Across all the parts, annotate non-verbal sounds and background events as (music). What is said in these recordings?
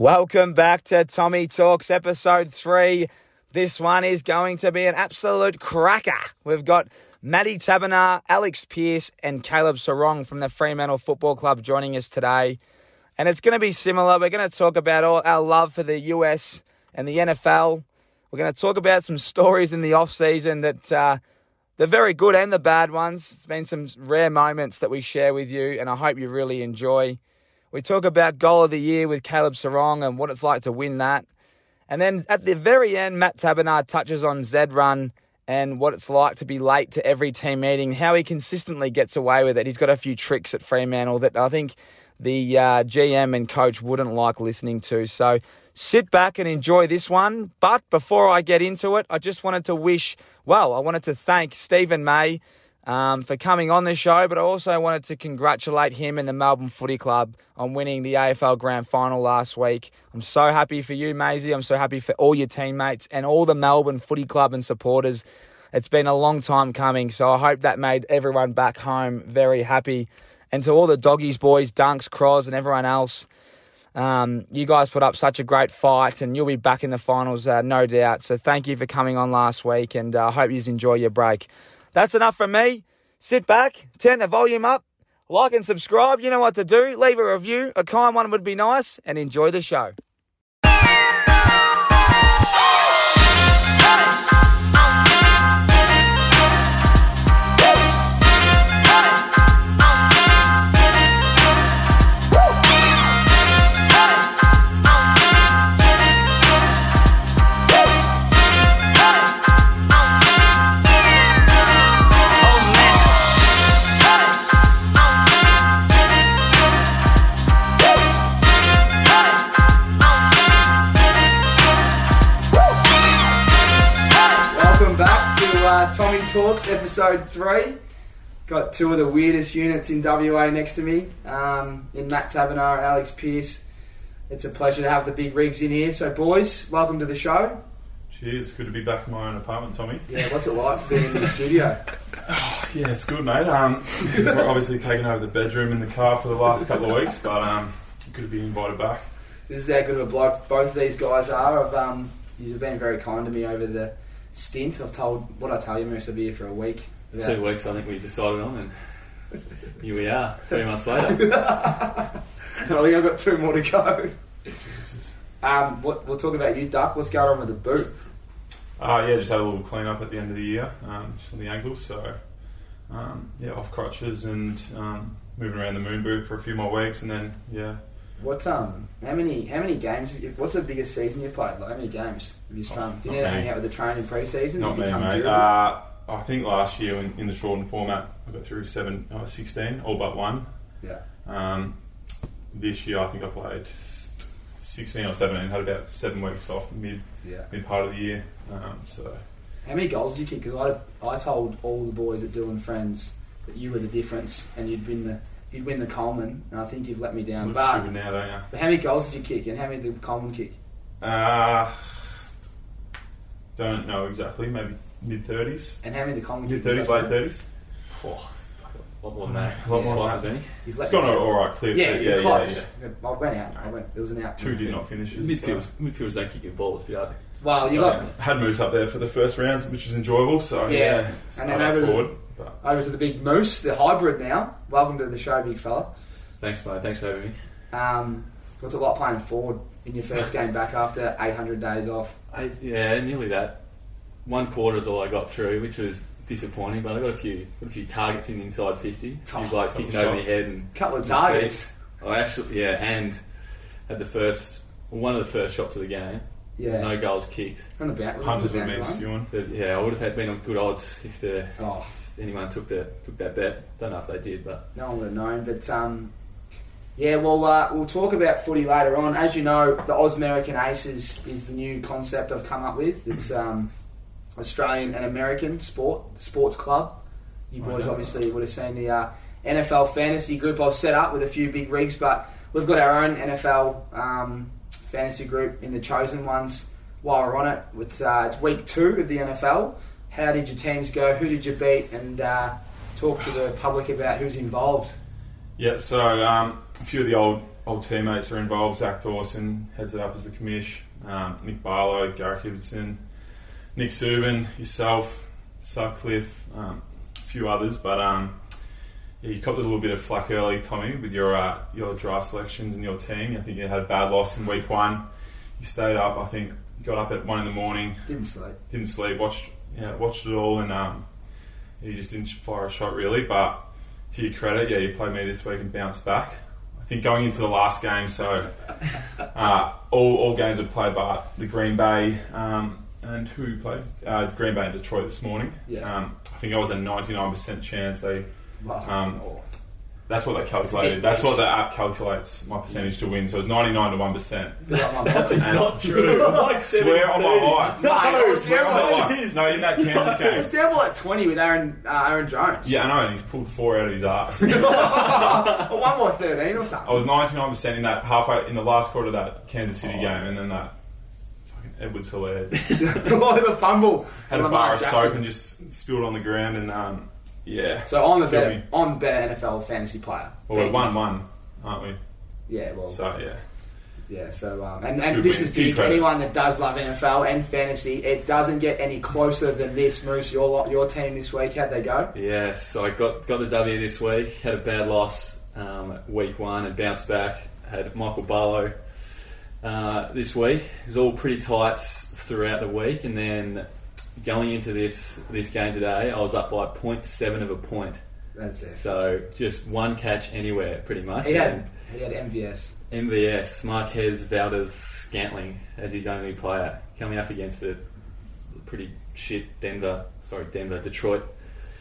Welcome back to Tommy Talks episode three. This one is going to be an absolute cracker. We've got Matty Taberner, Alex Pearce, and Caleb Serong from the Fremantle Football Club joining us today. And it's going to be similar. We're going to talk about all our love for the US and the NFL. We're going to talk about some stories in the off season that uh, the very good and the bad ones. It's been some rare moments that we share with you, and I hope you really enjoy. We talk about goal of the year with Caleb Serong and what it's like to win that. And then at the very end, Matt Taberner touches on Zed Run and what it's like to be late to every team meeting, how he consistently gets away with it. He's got a few tricks at Fremantle that I think the uh, GM and coach wouldn't like listening to. So sit back and enjoy this one. But before I get into it, I just wanted to wish, well, I wanted to thank Steven May um, for coming on the show, but I also wanted to congratulate him and the Melbourne Footy Club on winning the AFL Grand Final last week. I'm so happy for you, Maisie. I'm so happy for all your teammates and all the Melbourne Footy Club and supporters. It's been a long time coming, so I hope that made everyone back home very happy. And to all the doggies, boys, Dunks, Cross, and everyone else, um, you guys put up such a great fight, and you'll be back in the finals, uh, no doubt. So thank you for coming on last week, and I uh, hope you enjoy your break. That's enough from me. Sit back, turn the volume up, like and subscribe. You know what to do. Leave a review. A kind one would be nice, and enjoy the show. Talks, episode three. Got two of the weirdest units in WA next to me, um, in Matt Taberner, Alex Pearce. It's a pleasure to have the big rigs in here. So, boys, welcome to the show. Cheers, good to be back in my own apartment, Tommy. Yeah, what's it like to be in the studio? (laughs) Oh, yeah, it's good, mate. Um, we're obviously taking over the bedroom in the car for the last couple of weeks, but um, good to be invited back. This is how good of a bloke both of these guys are. I've, um, you've been very kind to me over the stint. I've told what I tell you, Moose, I'll be here for a week. Two weeks, I think we decided on, and here we are, (laughs) three months later. (laughs) I think I've got two more to go. Um, what, we'll talk about you, Duck. What's going on with the boot? Uh, yeah, just had a little clean up at the end of the year, um, just on the ankles. So, um, yeah, off crutches and um, moving around the moon boot for a few more weeks, and then yeah, what um? How many how many games? You, what's the biggest season you've played? Like how many games have you strung? Did you hang out with the training pre-season? Not me, mate. Uh, I think last year in, in, the shortened format, I got through seven, uh, 16, all but one. Yeah. Um, this year, I think I played sixteen or seventeen. Had about seven weeks off mid yeah. mid part of the year. Um, so. How many goals did you kick? Because I, I told all the boys at Dylan Friends that you were the difference and you'd been the you'd win the Coleman, and I think you've let me down. but, now, don't you? but how many goals did you kick, and how many did the Coleman kick? Uh, don't know exactly. Maybe mid thirties. And how many the Coleman mid thirties, late thirties. Oh, a lot more than that. A lot more than that. It's gone all right, clear. Yeah, yeah, yeah, close. yeah, yeah. I went out. I went. It was an out. Two did not finish. Midfielders, so. midfielders don't kick your balls. But well, you got had moves up there for the first rounds, which was enjoyable. So yeah, yeah and then over forward. But. Over to the big moose, the hybrid now. Welcome to the show, big fella. Thanks, mate. Thanks for having me. Um, what's it like playing forward in your first game back after 800 days off? I, yeah, nearly that. One quarter is all I got through, which was disappointing. But I got a few, got a few targets in the inside 50. Oh, was like kicking over my head and couple of targets. I actually, yeah, and had the first, one of the first shots of the game. Yeah. There's no goals kicked. On the back, punters would have been spewing. yeah, I would have had been on good odds if the oh anyone took the took that bet. Don't know if they did, but no one would have known. But um, yeah, well, uh, we'll talk about footy later on. As you know, the Oz American Aces is the new concept I've come up with. It's um, Australian and American sport sports club. You boys obviously would have seen the uh, NFL fantasy group I've set up with a few big rigs, but we've got our own NFL um, fantasy group in the chosen ones. While we're on it, it's, uh, it's week two of the NFL how did your teams go? Who did you beat? And uh, talk to the public about who's involved. Yeah, so um, a few of the old old teammates are involved. Zach Dawson heads it up as the commish. Um, Nick Barlow, Garrick Ibbotson, Nick Suban, yourself, Sutcliffe, um, a few others. But um, yeah, you copped a little bit of flack early, Tommy, with your uh, your draft selections and your team. I think you had a bad loss in week one. You stayed up. I think you got up at one in the morning, Didn't sleep. didn't sleep, watched yeah, watched it all, and um, you just didn't fire a shot really. But to your credit, yeah, you played me this week and bounced back. I think going into the last game, so (laughs) uh, all, all games were played by the Green Bay um, and who played uh, Green Bay and Detroit this morning. Yeah. Um, I think I was a ninety nine percent chance they. Um, that's what they calculated. That's what the app calculates my percentage to win. So it's ninety nine to one percent. That is And- not true. It's (laughs) like Swear on my life. No, it was Swear on my terrible. life. No, in that Kansas game. (laughs) It was game. terrible at 20 with Aaron uh, Aaron Jones. Yeah, I know, and he's pulled four out of his ass. (laughs) or one more 13 or something. I was 99% in that halfway in the last quarter of that Kansas City Oh. game, and then that fucking Edwards Helaire oh, the fumble. had a bar of soap and just spilled on the ground, and um, yeah. So I'm a Kill better, me. I'm a better NFL fantasy player. Well, we're Than- one one, aren't we? Yeah, well, So yeah, yeah. So um, and, and Good this win. is Good big. credit. Anyone that does love NFL and fantasy, it doesn't get any closer than this. Moose, your lot- your team this week, how'd they go? Yes, I got got the W this week. Had a bad loss um, week one and bounced back. Had Michael Barlow uh, this week. It was all pretty tight throughout the week, and then going into this this game today, I was up by 0.7 of a point. That's it. So just one catch anywhere, pretty much. He had he had MVS. MVS Marquez Valdes Scantling as his only player coming up against the pretty shit Denver, sorry Denver, Detroit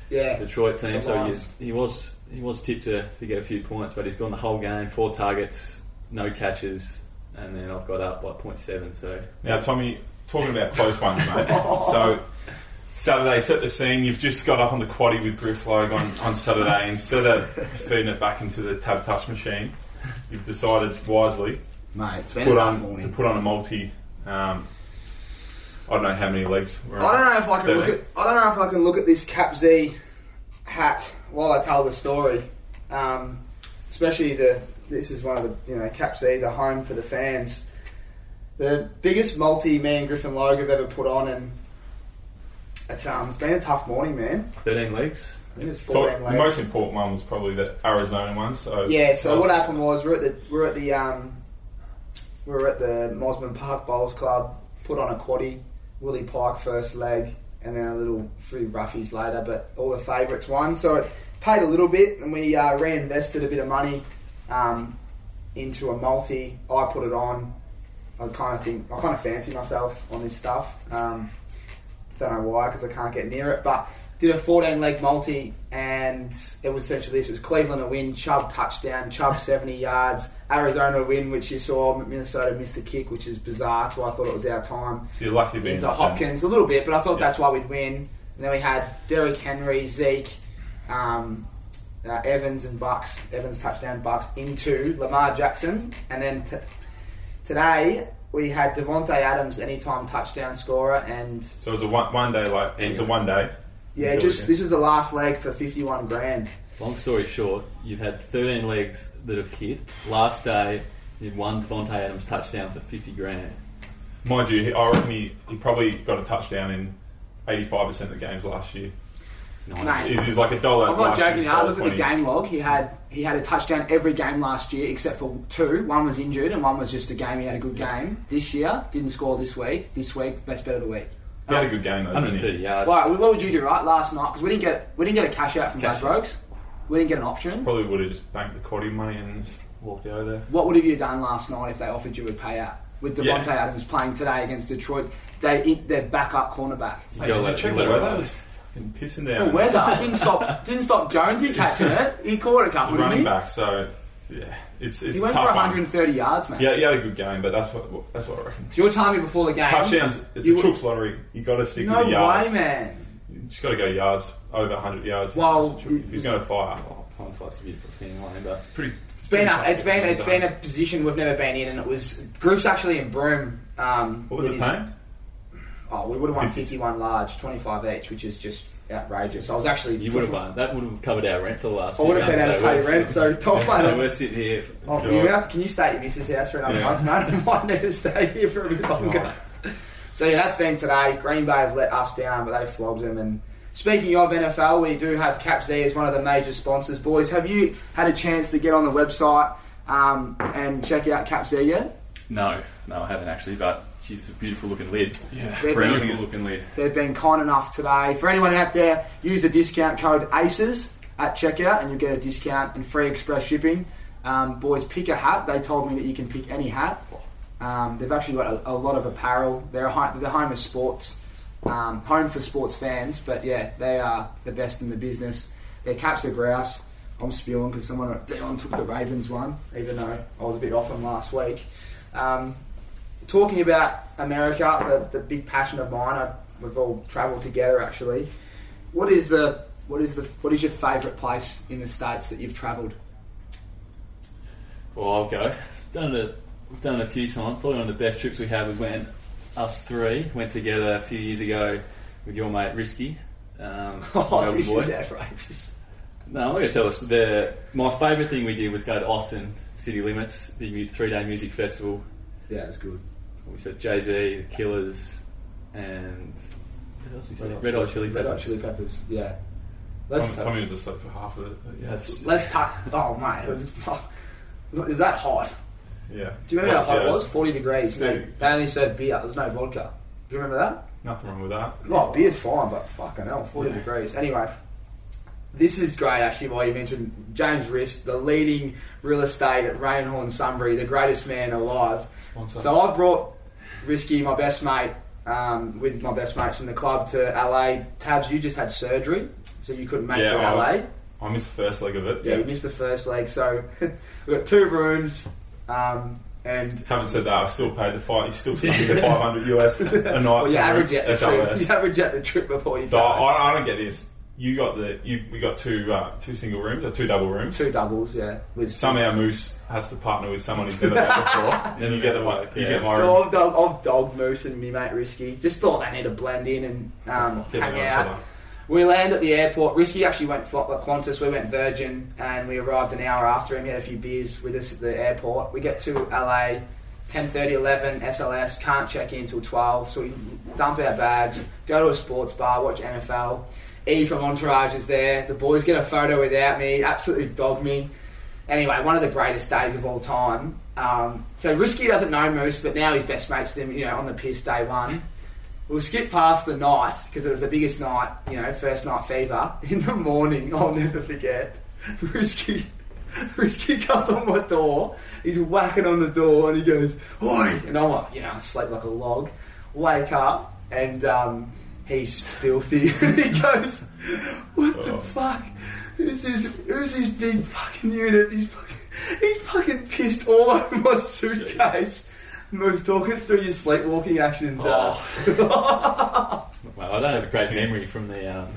Yeah, Detroit team. So Lions. he, he was he was tipped to, to get a few points, but he's gone the whole game, four targets, no catches, and then I've got up by 0.7. So Now, Tommy, talking about close ones, mate. so, Saturday, set the scene. You've just got up on the quaddy with Griff Logue on, on Saturday. Instead of feeding it back into the tab touch machine, you've decided wisely mate. It's been put a tough on, to morning. put on a multi. Um, I don't know how many legs. We're I don't know if I can look at. I don't know if I can look at this Cap Z hat while I tell the story. Um, especially the. This is one of the you know Cap Z, the home for the fans. The biggest multi man Griffin Logue have ever put on, and it's um it's been a tough morning, man. 13 legs. I think it's So, fourteen the most important one was probably the Arizona one. So Yeah, so was- what happened was we're at the we're at the um we're at the Mosman Park Bowls Club, put on a quaddy, Willie Pike first leg, and then a little few roughies later, but all the favourites won. So it paid a little bit and we uh, reinvested a bit of money um, into a multi. I put it on. I kind of think I kind of fancy myself on this stuff. Um, don't know why because I can't get near it, but did a 14 leg multi and it was essentially this: it was Cleveland to win, Chubb touchdown, Chubb (laughs) 70 yards, Arizona win, which you saw Minnesota missed the kick, which is bizarre. So I thought it was our time So you're lucky to be in into. Hopkins a little bit, but I thought Yeah. that's why we'd win. And then we had Derrick Henry, Zeke, um, uh, Evans, and Bucks. Evans touchdown, Bucks into Lamar Jackson, and then t- today we had Davante Adams anytime touchdown scorer, and So it was a one, one day, like it was a one day. yeah, Until just this is the last leg for fifty-one grand. Long story short, you've had 13 legs that have hit. Last day, you won Davante Adams touchdown for 50 grand. Mind you, I reckon he, he probably got a touchdown in 85% of the games last year. Nice. Mate. Is he's like a dollar. I'm not last joking. year's I look at the $1.20. game log. He had he had a touchdown every game last year except for two. One was injured, and one was just a game. He had a good game. This year, didn't score this week. This week, best bet of the week. He had a good game though. didn't he? 130 yards. Right, what would you do right last night? Because we didn't get we didn't get a cash out from Cash Ladbrokes. We didn't get an option. Probably would have just banked the quaddy money and just walked out of there. What would have you done last night if they offered you a payout with Yeah. Davante Adams playing today against Detroit? They their backup cornerback. You Hey, gotta did let- you check you the let weather? It was fucking pissing The weather (laughs) didn't stop didn't stop Jonesy catching it. He caught a couple. Running didn't back, so yeah, it's it's He went for tough one. 130 yards, man. Yeah, he had a good game, but that's what that's what I reckon. Telling me before the game? Touchdowns, it's You a Chooks lottery. You got to stick No with the yards. No way, man. You just got to go yards over 100 yards. Well, if he's going to fire, Oh, hindsight's a beautiful thing, Lane, but it's pretty. It's been a, it's been it's been a position we've never been in, and it was Groof's actually in Broome. Um, What was it his- paying? Oh, we would have won 50. 51 large, 25 each, which is just outrageous. I was actually You would have won. That would have covered our rent for the last. I would have been able to months, pay rent. So (laughs) top we're- We're sitting here. Oh, you have, can you stay at your missus' house for another Yeah. month, (laughs) mate? I might need to stay here for a bit longer. So yeah, that's been today. Green Bay have let us down, but they flogged them. And speaking of NFL, we do have Cap Z as one of the major sponsors. Boys, have you had a chance to get on the website um, and check out Cap Z yet? No, no, I haven't actually. But she's a beautiful looking lid. Yeah, They're browsing Beautiful it. looking lid. They've been kind enough today. For anyone out there, use the discount code ACES at checkout and you'll get a discount and free express shipping. Um, boys, pick a hat. They told me that you can pick any hat. Um, they've actually got a, a lot of apparel. They're a home, they're home of sports, um, home for sports fans. But yeah, they are the best in the business. Their caps are grouse. I'm spewing because someone Dion took the Ravens one, even though I was a bit off them last week. Um, talking about America, the, the big passion of mine. I, we've all travelled together actually. What is the what is the what is your favourite place in the states that you've travelled? Well, I'll go. Done it. We've done it a few times. Probably one of the best trips we had was when us three went together a few years ago with your mate Risky. Um, (laughs) Oh, this boy. is outrageous. No, I'm going to tell us. The, my favourite thing we did was go to Austin City Limits, the three day music festival. Yeah, it's good. We said Jay Z, The Killers, and what else we said? Red Hot Chili Peppers. Red Hot Chili Peppers. Yeah. Let's Tommy, Tommy was asleep for half of it. But yeah, That's- let's talk. Oh mate, (laughs) is that hot? yeah. Do you remember how hot Yeah, it was? Forty degrees. No, Dude. they only served beer. There's no vodka. Do you remember that? Nothing wrong with that. Oh, beer's fine, but fucking hell, 40 Yeah. degrees. Anyway, this is great actually why you mentioned James Risk, the leading real estate at Rainhorn Sunbury, the greatest man alive. Sponsor. So I've brought Risky, my best mate, um, with my best mates from the club to LA. Tabs, you just had surgery, so you couldn't make Yeah, it to I LA. was- I missed the first leg of it. Yeah, Yeah. you missed the first leg, so (laughs) we've got two rooms, um, and Haven't said that. I still paid the fight. You still (laughs) paid the 500 US a night. well, you average out the trip. (laughs) You average out the trip before you So. I, I don't get this. You got the you. We got two uh, two single rooms or two double rooms. Two doubles, yeah. With Somehow Moose has to partner with someone he's never met before, (laughs) and then you get the one. You get my So room. I've dog, I've dog Moose and me mate Risky. Just thought they need to blend in and um, hang to know each out. We land at the airport. Risky actually went fl- like Qantas. We went Virgin, and we arrived an hour after him. He had a few beers with us at the airport. We get to LA, 10:30, 11 SLS. Can't check in till 12, so we dump our bags, go to a sports bar, watch NFL. E from Entourage is there. The boys get a photo without me. Absolutely dog me. Anyway, one of the greatest days of all time. Um, so Risky doesn't know Moose, but now he's best mates with him. You know, on the piss day one. We'll skip past the night because it was the biggest night, you know, first night fever. (laughs) In the morning, I'll never forget. (laughs) Risky, Risky comes on my door. He's whacking on the door and he goes, "Oi!" And I'm like, you know, I sleep like a log. Wake up and um, he's filthy. (laughs) he goes, "What the Oh. fuck? Who's this? Who's this big fucking unit? He's fucking, he's fucking pissed all (laughs) over my suitcase." Moose, talk us through your sleepwalking actions. uh, (laughs) Well, I don't have a great memory from the um,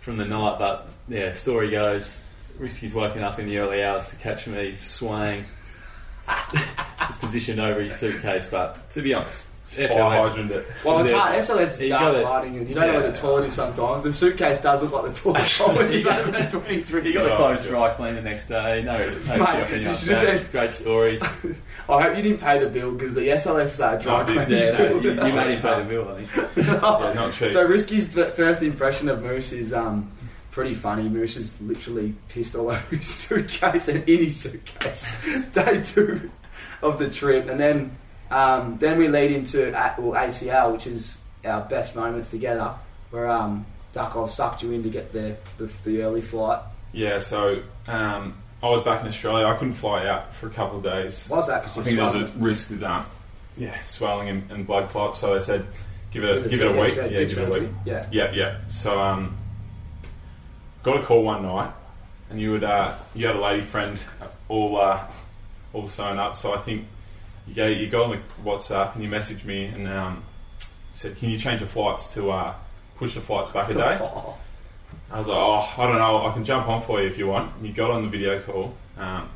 from the night, but yeah, story goes, Risky's woken up in the early hours to catch me swaying, just positioned over his suitcase. But to be honest, Fire SLS, hydrant it. Well, it's Yeah. hard. SLS is You dark got it. lighting, and you don't know where Yeah. the toilet is sometimes. The suitcase does look like the toilet. (laughs) when you go to 23. he got the clothes dry clean the next day. No, no stuff in you your should have bag. said- Great story. (laughs) I hope you didn't pay the bill because the SLS uh, dry No, I did. cleaning Yeah, no, you, you made him pay the bill. I think. (laughs) Yeah, not cheap. So Risky's f- first impression of Moose is um, pretty funny. Moose is literally pissed all over his suitcase and in his suitcase. Day two of the trip, and then um, then we lead into A- well, ACL, which is our best moments together, where um, Duckov sucked you in to get the the, the early flight. yeah, so um, I was back in Australia. I couldn't fly out for a couple of days. Was that? I think there was a risk with that. Yeah, swelling and, and blood clot. So they said, give it, give it a week. Yeah, give it a week. Yeah. Yeah, yeah. So um, got a call one night, and you would uh, you had a lady friend all uh, all sewn up. So I think you go you go on the WhatsApp and you messaged me and um, said, can you change the flights to uh, push the flights back a day? (laughs) I was like, oh, I don't know. I can jump on for you if you want. And you got on the video call. Um,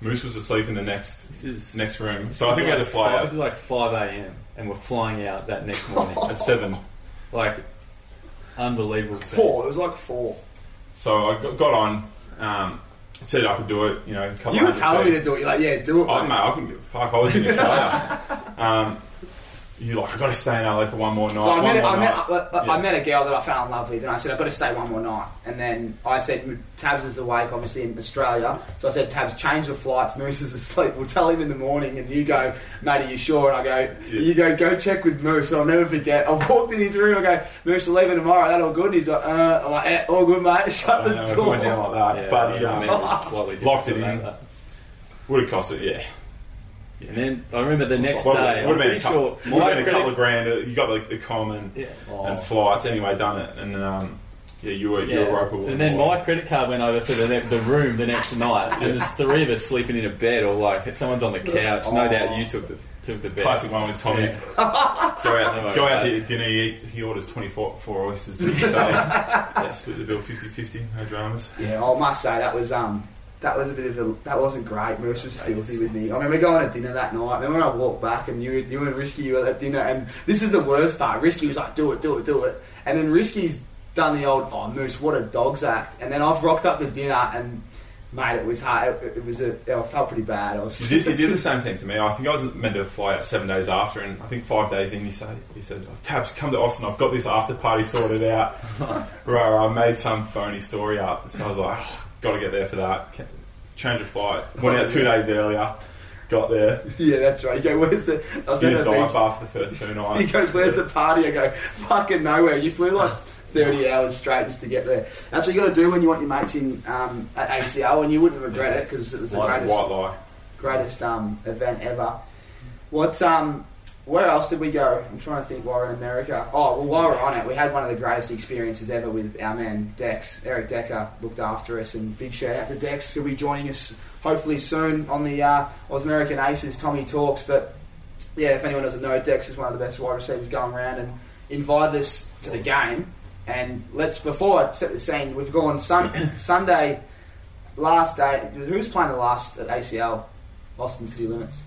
Moose was asleep in the next This is next room, so I think we had to fly This out is like five a.m. and we're flying out that next morning. at (laughs) seven. like Unbelievable. scenes. Four. It was like four. So I got, got on, um, said I could do it. You know, a couple You were telling me to do it. You're like, yeah, do it. Oh, mate. I can give a fuck. I was in Australia. (laughs) um, you like, I've got to stay in LA for one more night. So I met, more I, met, night. I, I Yeah. met a girl that I found lovely. Then I said, I've got to stay one more night. And then I said, Tabs is awake, obviously, in Australia. So I said, Tabs, change the flights. Moose is asleep. We'll tell him in the morning. And you go, mate, are you sure? And I go, Yeah. you go, go check with Moose. And I'll never forget. I walked in his room. I go, Moose, we're leaving tomorrow. That all good? And he's like, uh, I'm like, eh, all good, mate. (laughs) Shut the know, door. went down like that, Yeah, but yeah, I um, remember it was locked it in. than would have cost it, yeah. And then I remember the next Well, day. would I'm have been, a couple, sure would have been a couple of grand. uh, You got like the common Yeah. and flights anyway, done it, and um, yeah, you were you were roper. And then my credit card went over for the, ne- the room the next night, and there's three of us sleeping in a bed, or like someone's on the couch. No Oh. doubt you took the took the bed. classic one with Tommy. Yeah. (laughs) Go out, (laughs) go out to dinner. He, he orders twenty four four oysters. So (laughs) yeah, split the bill 50-50, No dramas. Yeah, I must say that was um that was a bit of a that wasn't great. Moose was filthy with me. I remember going to dinner that night. Remember when I walked back and you you and Risky were at dinner and this is the worst part. Risky was like, do it, do it, do it, and then Risky's done the old oh Moose, what a dog's act, and then I've rocked up to dinner and. Mate, it was hard. It, it was a. I felt pretty bad. I was. You did, you did the (laughs) same thing to me. I think I was meant to fly out seven days after, and I think five days in, you said, you said, oh, Tabs, come to Austin. I've got this after party sorted out. (laughs) right, I made some phony story up, so I was like, oh, got to get there for that. Change of flight. Went out two days earlier. Got there. yeah, that's right. You go, where's the? I was Did a dive bath for the first two (laughs) nights. He goes, "Where's the party?" I go, "Fucking nowhere." You flew like thirty hours straight just to get there. That's what you got to do when you want your mates in um, at ACL, and you wouldn't regret it because it was the White, greatest, white lie. greatest um, event ever. What's um, where else did we go? I'm trying to think. While we're in America, oh well, while we're on it, we had one of the greatest experiences ever with our man Dex. Eric Decker looked after us, and big shout out to Dex. He'll be joining us hopefully soon on the uh, American Aces. Tommy talks, but yeah, if anyone doesn't know, Dex is one of the best wide receivers going around and invited us to the game. And let's before I set the scene, we've gone sun, (coughs) Sunday, last day. Who's playing the last at ACL? Austin City Limits.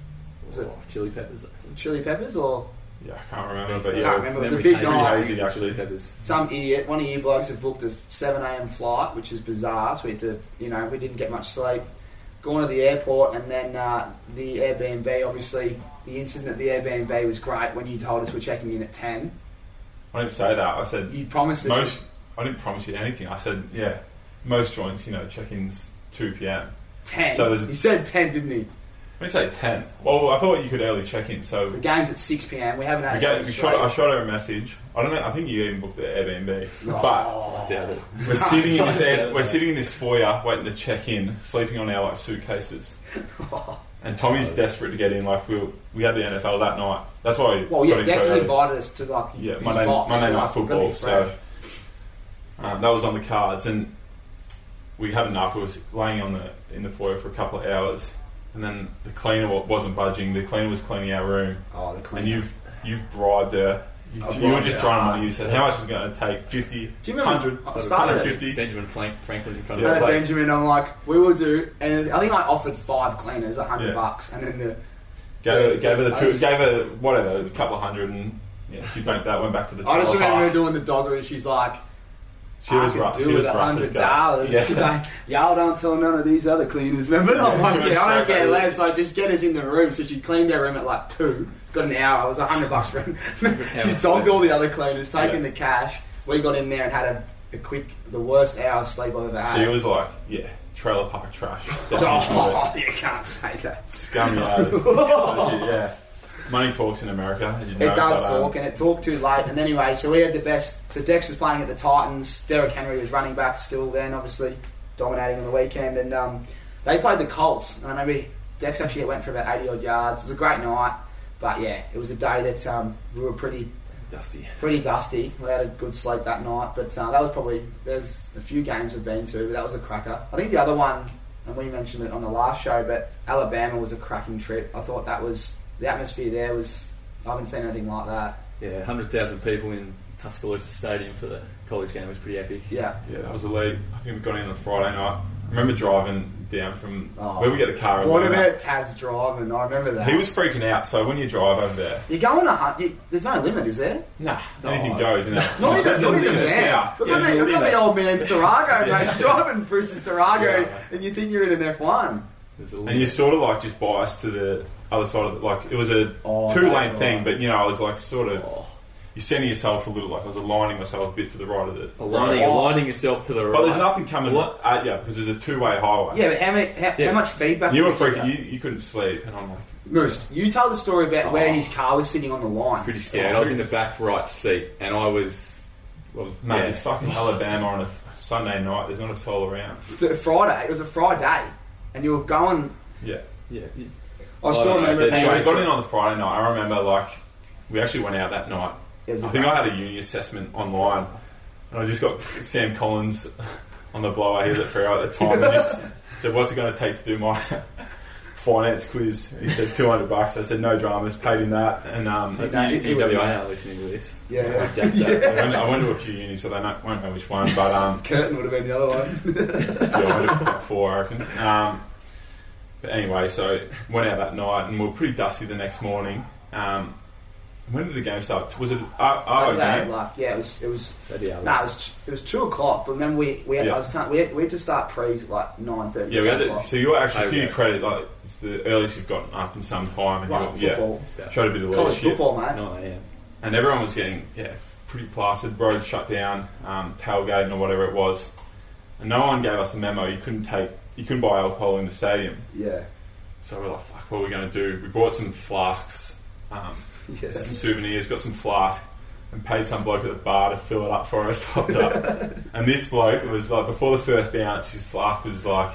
Was it Oh, chili peppers. Chili Peppers or Yeah, I can't remember, but Can't remember. It was a big night. hazy, Actually. Some idiot? One of you blokes have booked a 7 a.m. flight, which is bizarre. So we had to, you know, we didn't get much sleep. Going to the airport and then uh, the Airbnb. Obviously, the incident at the Airbnb was great when you told us we're checking in at 10. I didn't say that. I said You promised most. I didn't promise you anything. I said, yeah, most joints, you know, check-ins 2 p.m. 10. So there's- he said 10, didn't he? Let me say 10. Well, I thought you could early check-in, so The game's at 6 p.m. We haven't had we any gave, we shot, I shot her a message. I don't know. I think you even booked the Airbnb, but Oh. I doubt it. we're sitting in (laughs) this air, we're sitting in this foyer waiting to check in, sleeping on our like suitcases. (laughs) And Tommy's desperate to get in. Like we we had the NFL that night. That's why. we Well, got yeah, in Dex has early. invited us to like Yeah, his Monday, box, Monday night like, we're gonna football. So fresh. um, that was on the cards, and we had enough. We was laying on the in the foyer for a couple of hours, and then the cleaner wasn't budging. The cleaner was cleaning our room, oh, the clean. and you've you've bribed her. You, I've you were just her trying hard. money. You said how much is it going to take? Fifty, Do you remember? 100, I started it. 150. Benjamin Frank, Franklin in front Yeah. of the place. Benjamin, I'm like, we will do, and I think I offered five cleaners, a hundred Yeah. bucks, and then the Gave her, Yeah, gave her the two, just- gave her whatever, a couple of hundred, and yeah, she banked that. Went back to the. I just remember her doing the dogger, and she's like, She was I could rough. do She was with a hundred dollars. Yeah. Y'all don't tell none of these other cleaners, remember? And (laughs) I'm Yeah, like, she yeah, I don't so care less. Like, just get us in the room. So she cleaned their room at like two. Got an hour. It was a hundred bucks for him. (laughs) She's dogged all the other cleaners, taking Yeah. the cash. We got in there and had a, a quick, the worst hour of sleep I've ever had. She was like, yeah, trailer park trash. (laughs) Oh, you can't say that. Scummy. Legit, yeah. Money talks in America. As know, It does but, um, talk, and it talked too late. And anyway, so we had the best. So Dex was playing at the Titans. Derrick Henry was running back still then, obviously dominating on the weekend. And um, they played the Colts. And I remember Dex actually went for about 80 odd yards. It was a great night. But yeah, it was a day that um, we were pretty Dusty. pretty dusty. We had a good sleep that night. But uh, that was probably, there's a few games I've been to, but that was a cracker. I think the other one, and we mentioned it on the last show, but Alabama was a cracking trip. I thought that was, the atmosphere there was, I haven't seen anything like that. Yeah, 100,000 people in Tuscaloosa Stadium for the college game was pretty epic. Yeah. Yeah, that was a lead. I think we got in on Friday night. I remember driving down from Oh. where we get the car. What and about Taz driving? I remember that. He was freaking out. So when you drive over there, You're going a hun- you, There's no limit, is there? nah, No. anything goes. You (laughs) know. Not even, not even Limit, there. south. Look the, there's a look at limit. the old man's Tarago, (laughs) mate. You're driving Bruce's Tarago, Yeah. and you think you're in an F1. There's a And limit. you sort of like just biased to the other side of the, like it was a Oh, two that's lane right. thing, but you know I was like sort of Oh, you're sending yourself a little like I was aligning myself a bit to the right of the aligning, road. aligning yourself to the right. But there's nothing coming What? at you because there's a two way highway. Yeah, but how, many, how, Yeah. how much feedback? You were did freaking. You, you couldn't sleep, and I'm like, Moose, you tell the story about where Oh. his car was sitting on the line. pretty scared. I was in the back right seat, and I was, I was mate, yeah. it's fucking Alabama on a Sunday night. There's not a soul around. Th- Friday, it was a Friday, and you were going. Yeah. yeah, yeah. I still I don't know, remember. they're So got in on the Friday night. I remember like we actually went out that night. it was a I think I had a uni assessment online, and I just got Sam Collins (laughs) on the blower. He was at Freo at the time. And just (laughs) said, "What's it going to take to do my (laughs) finance quiz?" He said, 200 bucks." I said, "No dramas." Paid him that, and um, No, You, it- you it would- WA are listening to this. Yeah, yeah. I jacked that. Yeah. I, went, I went to a few unis, so they not, won't know which one. But um, Curtin would have been the other one. yeah, I went to about four, I reckon. Um, but anyway, so went out that night, and we were pretty dusty the next morning. Um, when did the game start? Was it our, our Saturday, game? like, yeah, it was. It was. So Nah, it was. It was two o'clock. But remember, we we had, Yeah. I was telling- we, had, we had to start pre's like nine thirty. Yeah, we had to, so you're actually to Okay. your credit, like it's the earliest you've gotten up in some time, and Right, you yeah, football, showed a bit of college leadership, football, mate. 9 a.m. and everyone was getting yeah pretty plastered. Roads shut down, um, tailgating or whatever it was, and no one gave us a memo. You couldn't take, you couldn't buy alcohol in the stadium. Yeah, So we're like, fuck, what are we going to do? We bought some flasks, um, (laughs) yeah. some souvenirs, got some flasks, and paid some bloke at the bar to fill it up for us, (laughs) up. and this bloke was like, before the first bounce, his flask was like,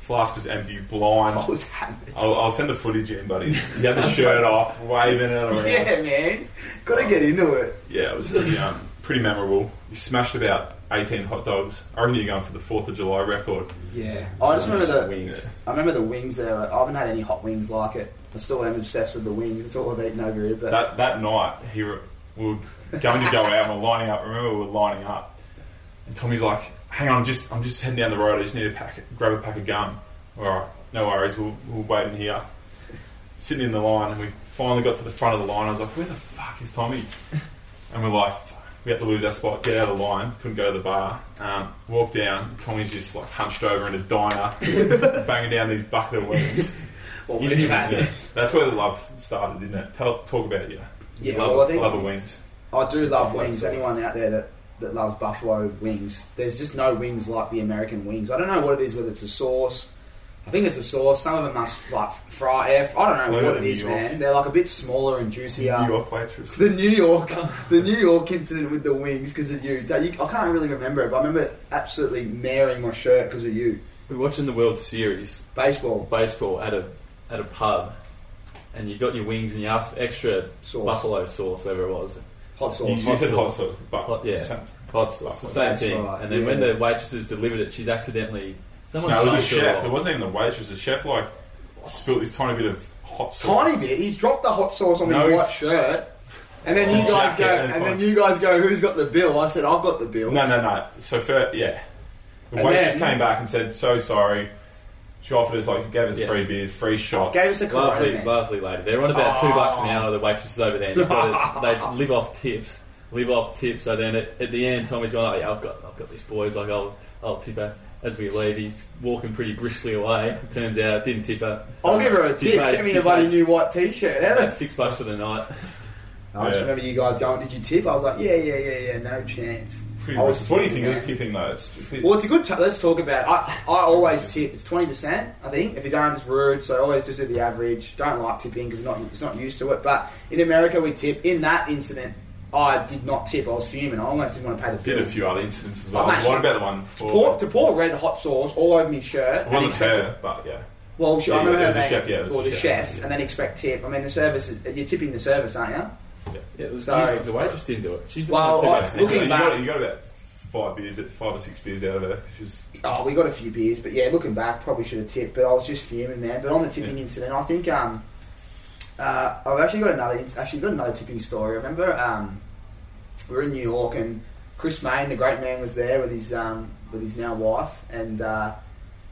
flask was empty, blind. I was hammered. I'll, I'll send the footage in, buddy. (laughs) He had the shirt off, waving it around. Yeah, man. Got to get into it. Yeah, it was pretty, um, pretty memorable. He smashed about 18 hot dogs. I reckon you're going for the 4th of July record. Yeah. I just remember the. wings. I remember the wings there. I haven't had any hot wings like it. I still am obsessed with the wings. It's all I've eaten over here. But That that night, he re- we were going to go out and we're lining up. Remember, we were lining up. And Tommy's like, hang on, I'm just, I'm just heading down the road. I just need to pack, grab a pack of gum. All right, no worries, we'll, we'll wait in here. Sitting in the line, and we finally got to the front of the line. I was like, where the fuck is Tommy? And we're like, "Fuck, we had to lose our spot, get out of the line, couldn't go to the bar. Um, walk down, Tommy's just like hunched over in his diner, (laughs) banging down these bucket of wings. well, know, yeah, that's where the love started, didn't it? Tell, talk about you. yeah, Love- well, I think Love of wings. I do love Buffalo wings. sauce. Anyone out there that, that loves buffalo wings, there's just no wings like the American wings. I don't know what it is, whether it's a sauce. I think it's a sauce. Some of them must like fry air. I don't know Clever what it than is, New York. man. They're like a bit smaller and juicier. New York waitress. The New York, the New York incident with the wings because of you. That you. I can't really remember it, but I remember absolutely marrying my shirt because of you. We're watching the World Series Baseball baseball at a at a pub, and you got your wings and you asked for extra sauce, buffalo sauce, whatever it was, hot sauce. you Hot said sauce. hot sauce, but Hot- yeah. it's the same. hot sauce, the same That's thing. right, And then when yeah. the waitresses delivered it, she's accidentally someone No, it was a changed chef. It wasn't even the waitress. The chef like spilled this tiny bit of hot sauce. Tiny bit. He's dropped the hot sauce on No. my white shirt, and then you Oh, guys jacket, go, that's and fine. then you guys go, "Who's got the bill?" I said, "I've got the bill." No, no, no. So first, yeah, the And waitress then- came back and said, "So sorry." She offered us like gave us Yeah. free beers, free shots. Gave us a. Lovely, man. lovely lady. They're on about two bucks an oh. hour. The waitresses over there. You've got to, they (laughs) live off tips. Live off tips. So then at, at the end, Tommy's going, "Oh yeah, I've got, I've got this boys. Like I'll, I'll tip her." As we leave, he's walking pretty briskly away. It turns out, didn't tip her. I'll give her a She's tip. made- Get me a she's bloody made- new white T-shirt. How about the- six bucks for the night. I just Yeah. remember you guys going, "Did you tip?" I was like, "Yeah, yeah, yeah, yeah, no chance." Pretty I was risky. what do you think fuming, of tipping though? It's, it's, Well, it's a good. T- let's talk about. It. I I always tip. It's twenty percent. I think if you don't, it's rude. So I always just do the average. Don't like tipping because not it's not used to it. But in America, we tip. In that incident, I did not tip. I was fuming. I almost didn't want to pay the did bill. a few other incidents as well. Oh, mate, what about the one for? Pour, to pour red hot sauce all over my shirt. it and wasn't expect- her, but yeah. Well, she, Yeah, I remember it her a name, chef, yeah, or the chef, chef, yeah. and then expect tip. I mean, the service. is- You're tipping the service, aren't you? Yeah, it was Sorry. the waitress didn't do it. She's the Well, one I- looking you, back- got, you got about five beers, five or six beers out of her. She was Oh, we got a few beers, but yeah, looking back, probably should have tipped. But I was just fuming, man. But on the tipping incident, I think um, uh, I've actually got another actually got another tipping story. I remember um, we were in New York and Chris Mayne, the great man, was there with his um, with his now wife, and uh,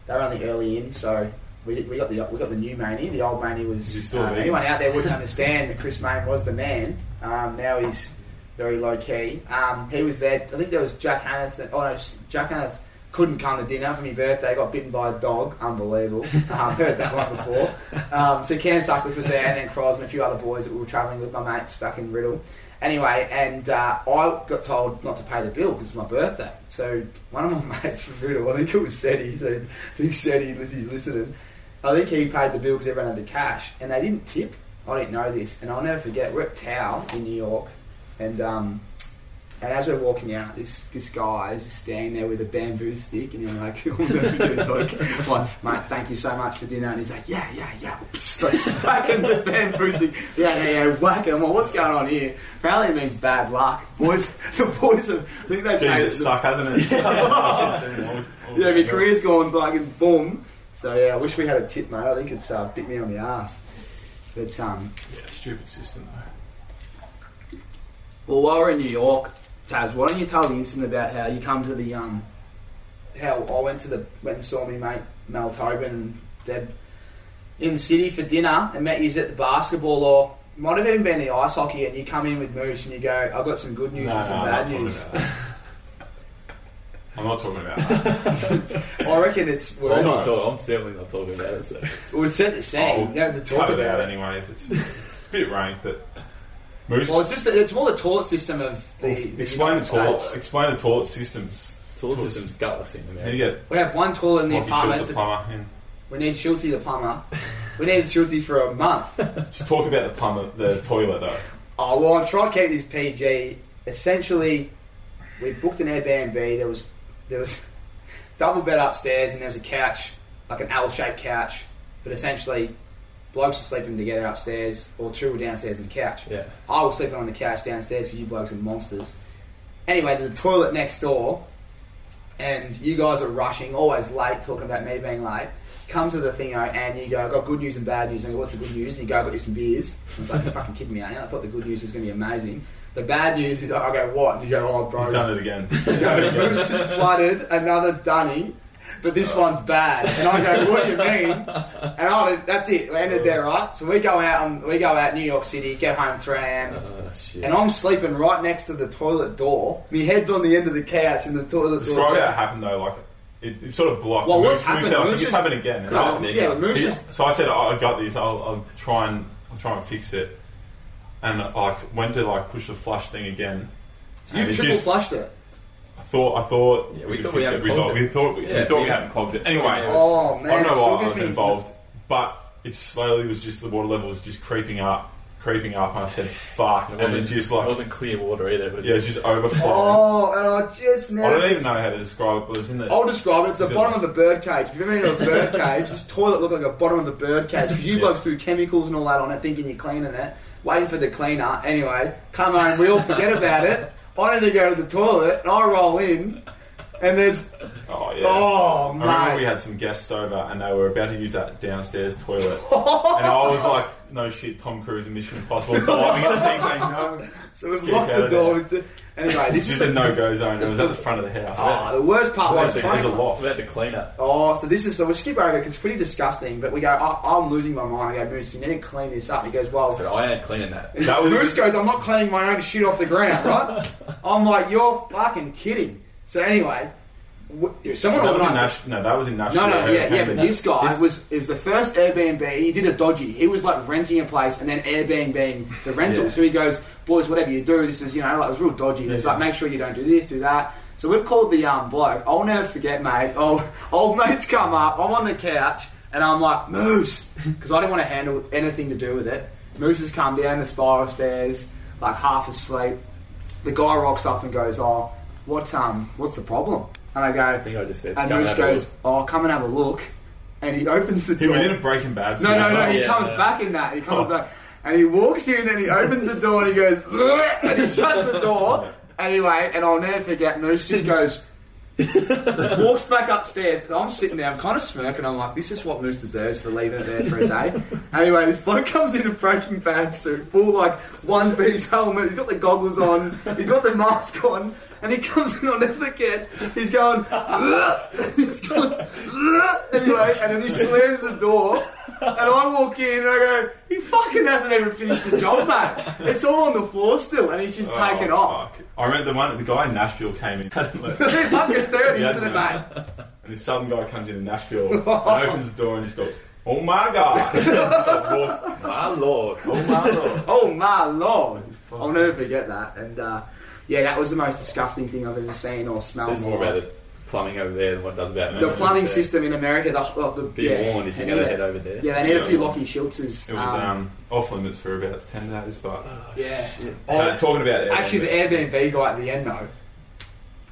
they were only early in, so we, we got the we got the new Maney. The old Maney was uh, anyone out there wouldn't understand that Chris Mayne was the man. Um, now he's very low key. Um, he was there. I think there was Jack Hannath. Oh no, Jack Hannath couldn't come to dinner for my birthday. Got bitten by a dog. Unbelievable. um, heard that one before. (laughs) Um, so Cam Sutcliffe was there, and then Cross and a few other boys that we were travelling with my mates back in Riddle. Anyway, and uh, I got told not to pay the bill because it's my birthday. So one of my (laughs) mates from Riddle, I think it was Seti, so big Seti if he's listening. I think he paid the bill because everyone had the cash, and they didn't tip. I didn't know this, and I'll never forget. We're at Tao in New York, and um, and as we're walking out, this this guy is just standing there with a bamboo stick, and he's like, (laughs) he's like, like, mate, thank you so much for dinner. And he's like, yeah, yeah, yeah. (laughs) Straight back in the bamboo stick. Yeah, yeah, yeah, whack him. Well, what's going on here? Apparently it means bad luck. Boys, (laughs) the boys have, I think they Jeez, paid it's stuck, hasn't it? yeah, my career's gone fucking boom. So yeah, I wish we had a tip, mate. I think it's uh, bit me on the ass. But um, Yeah, stupid system though. well, while we're in New York, Taz, why don't you tell the incident about how you come to the um, how I went to the went and saw me mate Mel Tobin and Deb in the city for dinner and met you at the basketball or might have even been the ice hockey and you come in with Moose and you go, I've got some good news No, and some no, I'm bad news. I'm not talking about that. (laughs) I reckon it's Well, I'm not talking. I'm certainly not talking about it. So we'll set the. I'll you don't have to talk it about it. anyway if it's, it's a bit rank, but Moose. Well, it's just it's more the toilet system of the, the explain the United toilet. States. Explain the toilet systems. toilet system's gutless in How do America. you get We have one toilet in the Lachie Schultz, apartment. a plumber? In. We need Schultzy the plumber. we need Schultzy for a month. (laughs) Just talk about the plumber, the toilet though. Oh well, I'm trying to keep this PG. Essentially, we booked an Airbnb. There was there was (laughs) double bed upstairs, and there was a couch, like an L-shaped couch. But essentially, blokes are sleeping together upstairs, or two were downstairs on the couch. Yeah. I was sleeping on the couch downstairs because you blokes are monsters. Anyway, there's a toilet next door, and you guys are rushing, always late, talking about me being late. Come to the thing, and you go, I've got good news and bad news. And I go, what's the good news? And you go, I've got you some beers. I was like, you're fucking kidding me, you? I thought the good news was going to be amazing. The bad news is, I go, what? And you go, oh, bro. He's done it again. You go, Moose just flooded another dunny, but this one's bad. And I go, what do you mean? And I, that's it. We ended there, right? So we go out on, we go out New York City, get home 3 a.m. Oh. And I'm sleeping right next to the toilet door. My head's on the end of the couch, and the toilet Describe door. how it happened though. Like it, it sort of blocked. Well, Moose, what's happened- Moose I think it's happened again. Could I- happen again. Yeah, but Moose is so I said, oh, I got this. I'll, I'll try and I'll try and fix it. And I like went to like push the flush thing again. you triple just- flushed it. I thought I thought Yeah, we could thought we hadn't it. We clogged thought it. we thought we, Yeah, thought we we- hadn't clogged it. Anyway, Oh man, I don't know why I was me- involved, but it slowly was just the water level was just creeping up, creeping up, and I said, (laughs) "Fuck!" it wasn't just like it wasn't clear water either. It was, yeah, it's just overflowing. Oh, and I just I don't even know how to describe it, but it's in the I'll describe it. It's the bottom of a bird cage. If you've ever been in a bird (laughs) cage, this toilet looked like a bottom of the bird cage because you Yeah. blokes threw chemicals and all that on it, thinking you're cleaning it, waiting for the cleaner. Anyway, come home, we all forget about it. I need to go to the toilet, and I roll in, and there's oh yeah. oh I remember we mate, had some guests over and they were about to use that downstairs toilet. (laughs) and I was like, no shit, Tom Cruise in Mission Impossible diving in the thing saying no. so we've Skip locked out the of door. Anyway, This this is is a no go zone. It was at the front of the house. Oh, the worst part was There's trying a to loft. We had to clean it. Oh, so this is so we skip over because it's pretty disgusting. But we go, I, I'm losing my mind. I go, Moose, you need to clean this up. He goes, well, So I ain't cleaning that. (laughs) That was- Moose goes, I'm not cleaning my own shit off the ground, right? (laughs) I'm like, you're fucking kidding. So anyway, w- someone That was in organised. Nash- no, that was in Nashville. No, no, yeah, yeah, but this guy This- was it was the first Airbnb. He did a dodgy. He was like renting a place and then Airbnb the rental. Yeah. So he goes, boys, whatever you do, this is you know like it was real dodgy. It's like make sure you don't do this, do that. So we've called the um bloke. I'll never forget, mate. Old old mate's come up. I'm on the couch and I'm like Moose because I didn't want to handle anything to do with it. Moose has come down the spiral stairs like half asleep. The guy rocks up and goes, "Oh, what's um what's the problem?" And I go, I think I just said. and come Moose have a goes, look. "Oh, come and have a look." And he opens the He door. was in a Breaking Bad. no, no, no. He Yeah, comes yeah. back in that. He (laughs) comes back, and he walks in and he opens the door and he goes, and he shuts the door. Anyway, and I'll never forget. Moose just goes, (laughs) Walks back upstairs. I'm sitting there. I'm kind of smirking. I'm like, this is what Moose deserves for leaving it there for a day. (laughs) anyway, this bloke comes in a Breaking Bad suit, full like one piece helmet. He's got the goggles on. He's got the mask on. And he comes in, I'll never forget. He's going, (laughs) he's going, anyway, and then he slams the door. And I walk in and I go, he fucking hasn't even finished the job, mate. It's all on the floor still, and he's just Oh, taken off. fuck. I remember the one, the guy in Nashville came in, hadn't (laughs) left. He's fucking 30, Yeah, isn't it, mate? and this southern guy comes in in Nashville (laughs) and opens the door and just goes, "Oh my god!" Just like walks- My lord. oh my lord! Oh my lord! I'll never forget that. And uh, yeah, that was the most disgusting thing I've ever seen or smelled. Says in more about the plumbing over there than what it does about the plumbing Yeah. system in America. The, the, the Be yeah, warned if you're going to head over there. Yeah, they need a few Yeah. Lachie Schultzes. It was um, um, off limits for about ten days, but yeah. Uh, talking about Airbnb. Actually, the Airbnb guy at the end though,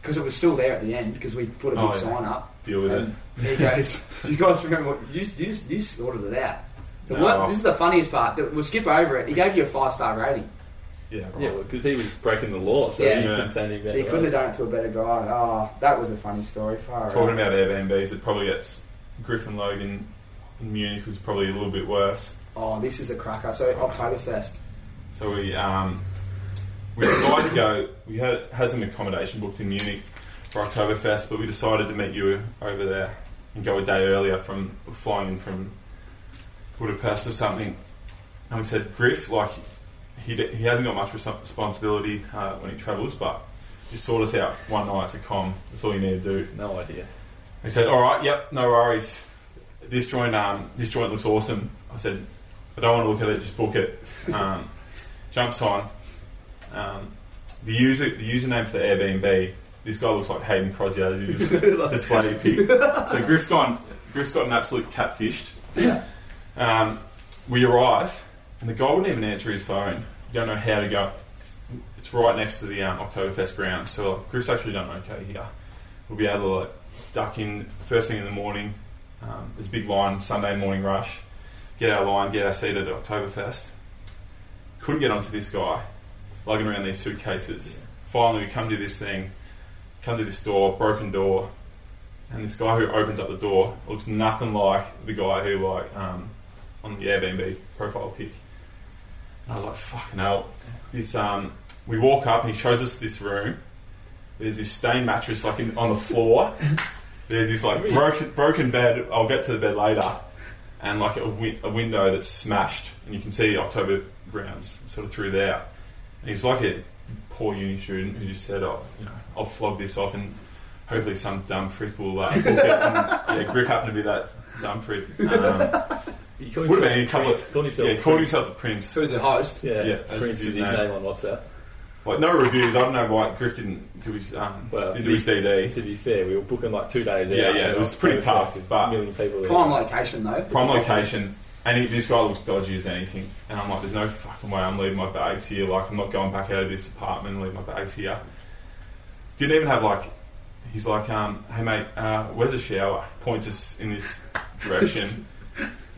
because it was still there at the end because we put a big Oh, yeah. sign up. deal with it. And he goes, "Do you guys remember what you you, you sorted it out?" No. this is the funniest part. We'll skip over it. He gave you a five star rating, Yeah, right. Yeah, because he was breaking the law, so Yeah. you Yeah. couldn't say anything about so you the couldn't have done it to a better guy. Oh, that was a funny story. Far Talking out. about Airbnbs, it probably gets Griffin Logue in Munich was probably a little bit worse. Oh, this is a cracker. So Oktoberfest. So we um, we decided to go. We had had some accommodation booked in Munich for Oktoberfest, but we decided to meet you over there and go a day earlier from flying in from Budapest or something. And we said, Griff, like he he hasn't got much responsibility uh, when he travels, but just sort us out one night to com. That's all you need to do. No idea. He said, "All right, yep, no worries. This joint, um, this joint looks awesome." I said, "I don't want to look at it, just book it." (laughs) Um, jumps on. Um, the user, the username for the Airbnb. This guy looks like Hayden Crozier as his (laughs) (laughs) display pic. So Griff's gone. Griff's got an absolute catfished. Yeah. Um, we arrive, and the guy wouldn't even answer his phone. You don't know how to go. It's right next to the um, Oktoberfest ground, so like, Griff's actually done okay here. We'll be able to like duck in first thing in the morning. Um, there's a big line, Sunday morning rush. Get our line, get our seat at Oktoberfest. Couldn't get onto this guy, lugging around these suitcases. Finally, we come to this thing, come to this door, broken door, and this guy who opens up the door looks nothing like the guy who like um, on the Airbnb profile pic. And I was like, fucking hell. This um, we walk up and he shows us this room. There's this stained mattress like in, on the floor. There's this like broken broken bed. I'll get to the bed later, and like a, wi- a window that's smashed, and you can see October grounds sort of through there. And he's like a poor uni student who just said, "Oh, you know, I'll flog this off, and hopefully some dumb freak will uh, it." And, (laughs) yeah, Griff happened to be that dumb freak. Um, He called would have himself been a couple Prince. of Called himself yeah, called Prince. himself the prince. Who's the host? Yeah, Yeah, that's Prince his is his name. name on WhatsApp. Like no reviews. I don't know why Griff didn't do his um, Well, didn't to do his be, DD. to be fair, we were booking like two days out. Yeah, yeah, it was pretty tough, but- a million people. there. Prime location though. Prime location, and he, this guy looks dodgy as anything. And I'm like, there's no fucking way I'm leaving my bags here. Like, I'm not going back out of this apartment and leave my bags here. Didn't even have like, he's like, um, hey mate, uh, where's the shower? Points us in this direction. (laughs)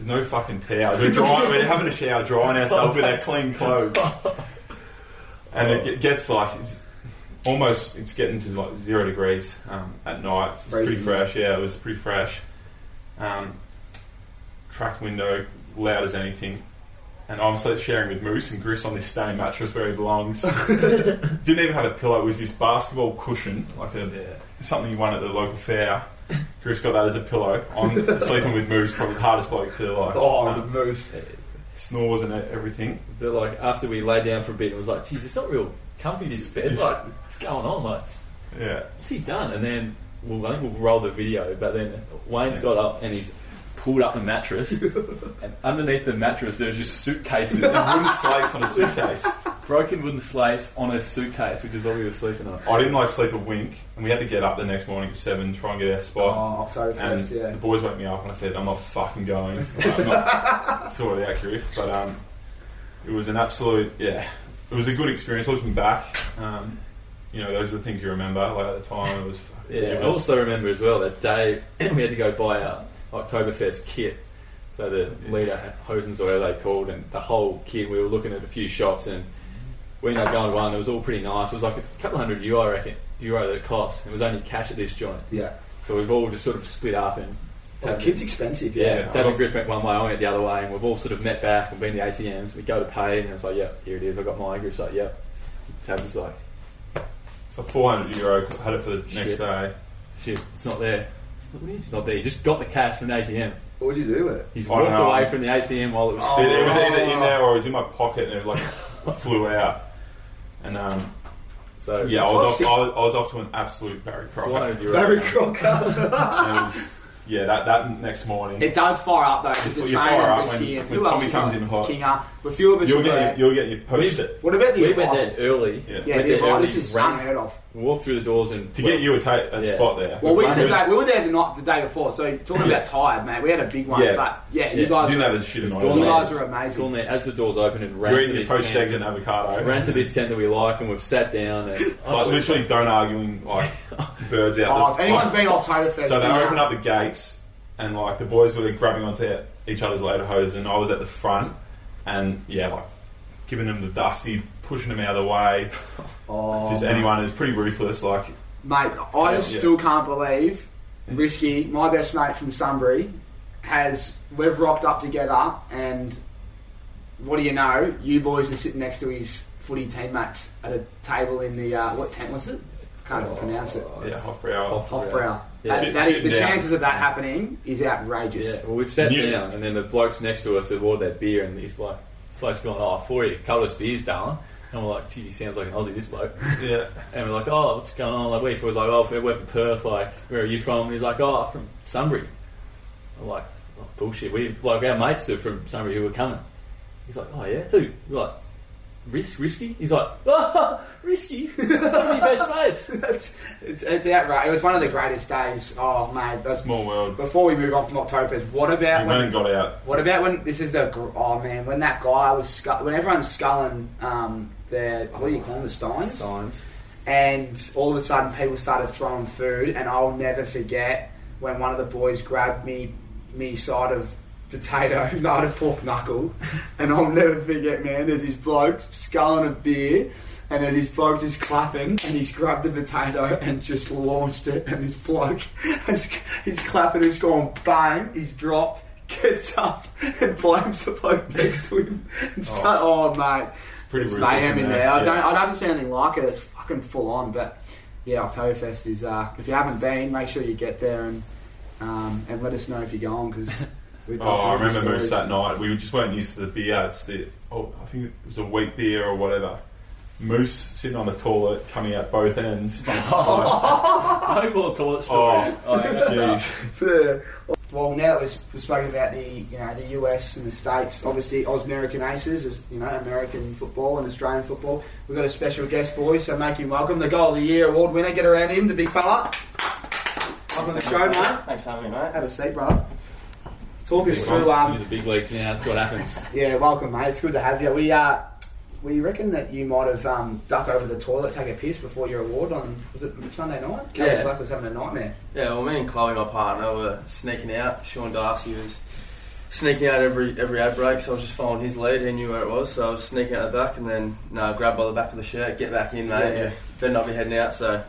There's no fucking towels. We're drying, we're having a shower, drying ourselves with our clean clothes. And it ge- gets like, it's almost, it's getting to like zero degrees um, at night. It's pretty fresh, yeah, it was pretty fresh. Um, cracked window, loud as anything. And I'm of sharing with Moose and Griff's on this stained mattress where he belongs. (laughs) Didn't even have a pillow. It was this basketball cushion, like a something you won at the local fair. Griff's got that as a pillow. I'm (laughs) sleeping with Moose, probably the hardest bloke to like Oh, um, the moose. snores and everything. But like after we lay down for a bit, it was like, geez, it's not real comfy this bed. Like, what's going on? Like, Yeah. what's he done? And then we'll, I think we'll roll the video. But then Wayne's got up and he's pulled up the mattress, (laughs) and underneath the mattress there was just suitcases, Wooden slates on a suitcase. broken wooden slates on a suitcase, which is what we were sleeping on. I didn't like sleep a wink, and we had to get up the next morning at seven, try and get our spot. Oh, And Oktoberfest, yeah. the boys woke me up and I said, I'm not fucking going. Like, (laughs) I'm not sorted out, Griff. But um, it was an absolute, yeah, it was a good experience looking back. Um, you know, those are the things you remember. Like at the time, it was, Yeah, it I also remember as well that day (clears throat) we had to go buy our Oktoberfest kit. So the leader hosens or they called, and the whole kit. We were looking at a few shops, and we ended up going to one. It was all pretty nice. It was like a couple hundred euro, I reckon, euro that it cost. It was only cash at this joint, Yeah. so we've all just sort of split up and. Oh, well, kid's expensive, Yeah, yeah. Tabby Griff went one way, I went the other way, and we've all sort of met back and been to the ATMs. We go to pay, and it's like, yep, here it is. I got my Griff's like, yep. Tabs is like, So 400 euro, had it for the next Shit. day. shit, it's not there. It's not, there. He just got the cash from the ATM. What would you do with it? He's I don't walked know. away from the ATM while it was Oh. still It, it was either in there or it was in my pocket and it like (laughs) flew out. And um, So yeah, I was, off, I, was, I was off to an absolute Barry Crocker. 400. Barry Crocker. Was, yeah, that, that next morning. it does fire up though. With You the fire train up and whiskey when- and when who else Tommy is comes on? in hot. Kinger. A few of us You'll were get, there. your, you'll get your post it. What about the We went there early. Yeah. Yeah, Went the there early, this is ran- unheard of. Walked through the doors and To get you a, ta- a Yeah. spot there. Well, we, the day, we were there the night, the day before. So talking about tired, mate, we had a big one. Yeah. But yeah, you Yeah. guys, didn't have as shit We've annoyed. gone you there. guys are gone amazing. there as the doors open and ran You're to eating your this poached tent. eggs and avocado. ran to this tent that we like and we've sat down and (laughs) Like literally don't arguing like (laughs) birds out. Oh, the- if anyone's like- been (laughs) Oktoberfest, So they then, opened uh, up the gates, and like the boys were grabbing onto each other's lederhosen, and I was at the front, and yeah, like giving them the dusty, pushing them out of the way. oh, Just anyone is pretty ruthless. Like Mate, I just yeah. still can't believe Risky, my best mate from Sunbury, has we've rocked up together, and what do you know? You boys are sitting next to his footy teammates at a table in the uh, what tent was it? Can't even pronounce it. yeah, Hofbrauer. Hofbrau. Yeah. That- Sit- that is- sitting the down. chances of that happening is outrageous. Yeah, well, we've sat New- down, and then the blokes next to us have ordered their beer, and he's like, this bloke's gone, oh, for you, couple of beers, darling. And we're like, gee, he sounds like an Aussie, this bloke. (laughs) Yeah, And we're like, oh, what's going on? Like, we was like, oh, we're from Perth, like, where are you from? And he's like, oh, from Sunbury. I'm like, oh, bullshit. We, like, our mates are from Sunbury who were coming. He's like, oh, yeah? Who? We're like, Risk, Risky? He's like, oh, (laughs) Risky? One of your best mates. (laughs) it's, it's, it's outrageous. It was one of the greatest days. Oh, mate. That's, small world. before we move on from Oktoberfest, what about You when went and got out. What about when this is the gr- oh man when that guy was scu- when everyone's sculling um their what do you call them the steins Signs. and all of a sudden people started throwing food and I'll never forget when one of the boys grabbed me me side of potato not a pork knuckle and I'll never forget man there's this bloke sculling a beer and then this bloke just clapping and he's grabbed the potato and just launched it and this bloke (laughs) has, he's clapping he's gone bang he's dropped gets up and blames the bloke next to him and start, oh, mate Pretty it's ruthless mayhem in there. Yeah. I don't. I haven't seen anything like it. It's fucking full on. But yeah, Oktoberfest is. Uh, if you haven't been, make sure you get there and um, and let us know if you're going because. (laughs) Oh, I remember Moose that night. We just weren't used to the beer. It's the oh, I think it was a wheat beer or whatever. Moose sitting on the toilet, coming out both ends. (laughs) No more toilet oh, stories. Oh, yeah. (laughs) jeez. well, now that we've, we've spoken about the you know the US and the states, obviously Oz American Aces, is, you know American football and Australian football. We've got a special guest, boys, so make him welcome. The Goal of the Year award winner. Get around him, the big fella. Welcome to the show, mate. Thanks for having me, mate. Have a seat, brother. Talk us through. Um, the big leagues now. That's what happens. (laughs) Yeah, welcome, mate. It's good to have you. We uh, we reckon that you might have um, ducked over the toilet, take a piss before your award on was it Sunday night? Kelly Yeah. Black was having a nightmare. Yeah, well, me and Chloe, my partner, were sneaking out. Sean Darcy was sneaking out every every ad break, so I was just following his lead. He knew where it was, so I was sneaking out the back, and then no, grab by the back of the shirt, get back in, mate. Yeah, yeah. Better not be heading out. So,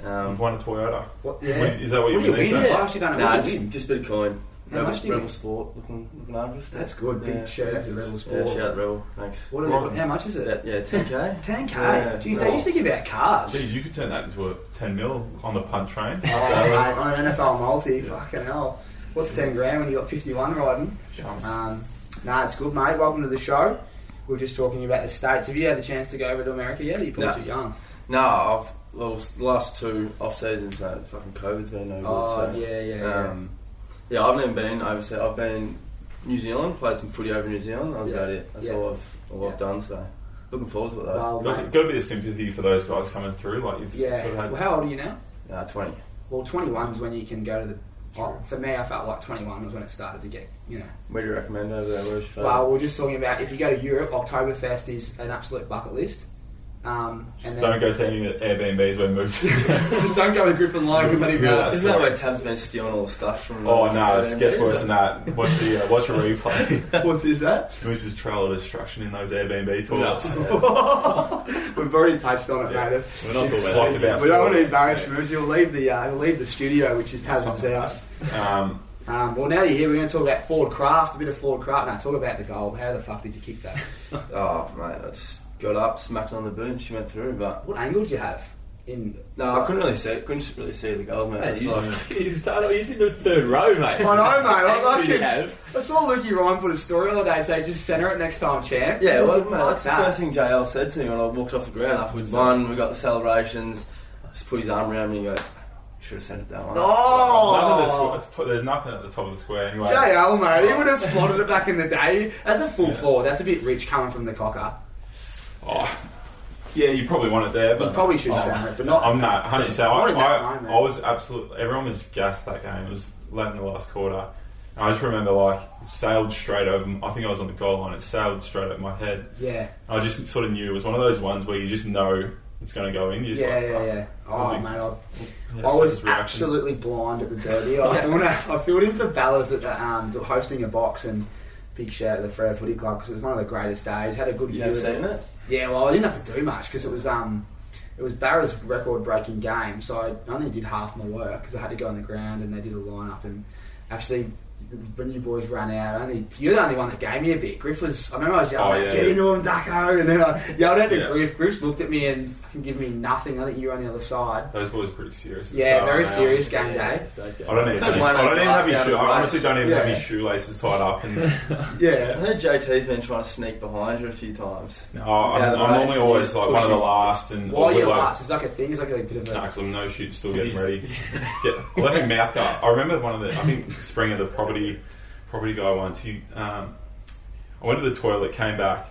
You've um, won a Toyota. What? Wait, Is that what What you do you believe? win? then? I actually don't nah, just, win. just a bit of coin. How Rebel, much Rebel? Sport, looking looking after us. That's good. Big Yeah. shout out to Rebel Sport. Yeah, shout out Rebel. Thanks. What are What they, how much is it? Yeah, yeah 10k. 10k. Yeah, Jeez, no. they used to give out cars. Geez, you could turn that into a 10 mil on the punt train. Oh, mate, on an NFL multi, fucking hell. What's 10 grand when you got 51 riding? Chums. Um, nah, it's good, mate. Welcome to the show. We are just talking about the States. Have you had the chance to go over to America yet? Are you probably No. too young? No, I've, well, the last two off seasons, mate, fucking COVID's been no good. Oh, so. yeah, yeah, yeah. Um, yeah, I've never been overseas. I've been New Zealand, played some footy over in New Zealand. That was Yeah. about it. That's Yeah. all I've all Yeah. I've done. So looking forward to it though. well, Got, mate, got a bit of sympathy for those guys coming through. Like you've yeah. sort of had. Well, how old are you now? Uh, Twenty. Well, 21 is when you can go to the. oh, for me, I felt like 21 was when it started to get, you know. Where do you recommend over there? Where's your favourite? Well, we're just talking about if you go to Europe, Oktoberfest is an absolute bucket list. Um, Just and don't go to any of the Airbnbs where Moose. (laughs) just don't go to Griffin Logue, but Yeah, Isn't that where Tab's been stealing all the stuff from? oh no, Australia? it gets worse than that. Watch the uh, watch a replay. (laughs) What's this that? Moose's trail of destruction in those Airbnb toilets. (laughs) We've already touched on it, Yeah. mate. We're not It's talking about about We don't want to four. embarrass him. You'll leave the uh, you'll leave the studio, which is Tasman's house. Um, Um, well, now you're here. We're going to talk about Ford Craft, a bit of Ford Craft. Now, talk about the goal. How the fuck did you kick that? Oh, mate, I just got up, smacked on the boot, and she went through. But What angle did you have? In no, I couldn't really see. Couldn't really see the goal, mate. Hey, It's you, like, (laughs) you started, he's in the third row, mate. I know, mate. (laughs) I What like do you it. have? I saw Lukey Ryan put a story the other day say just centre it next time, champ. yeah, well, mate, that's the first thing JL said to me when I walked off the ground after we'd. We got the celebrations. I just put his arm around me and goes, "Should have sent it that one." nothing the Oh, there's nothing at the top of the square anyway. JL, mate. He would have (laughs) slotted it back in the day. That's a full forward. That's a bit rich coming from the cocker. Oh, yeah, you probably want it there, You but probably should Oh, centre it, but not. I'm not 100. percent Not I, I. I was absolutely. Everyone was gassed that game. It was late in the last quarter. And I just remember like it sailed straight over. I think I was on the goal line. It sailed straight over my head. Yeah, I just sort of knew it was one of those ones where you just know it's going to go in. You just yeah, like, yeah, fuck. yeah. Oh, Big- mate, I, Yeah, I was absolutely blind at the derby. (laughs) I filled, in, I filled in for Ballas at the, um, hosting a box and big shout out to the Freo Footy Club because it was one of the greatest days. Had a good You view. have seen it. Yeah, well, I didn't have to do much because it was um, it was Barra's record-breaking game, so I only did half my work because I had to go on the ground and they did a line-up and actually. When you boys ran out, only you're the only one that gave me a bit. Griff was. I remember I was yelling, Oh, yeah, "Get yeah. into him, Ducko!" And then I yelled out to Yeah. Griff. Griff looked at me and fucking give me nothing. I think you were on the other side. Those boys are pretty serious. Yeah, start, very mate. serious game day. I don't even. Couldn't Have, I don't even have your out shoe. I honestly don't even have Yeah. your shoelaces tied up. And (laughs) I heard JT's been trying to sneak behind you a few times. no, I'm, Yeah, the I'm race, normally always like one of the last. And While you're like, last, it's like a thing. It's like a bit of a. No, because I'm no shoot, still getting ready. (laughs) Get, I left mouth guard. I remember one of the. I think spring of the property property guy, once. He, um, I went to the toilet, came back,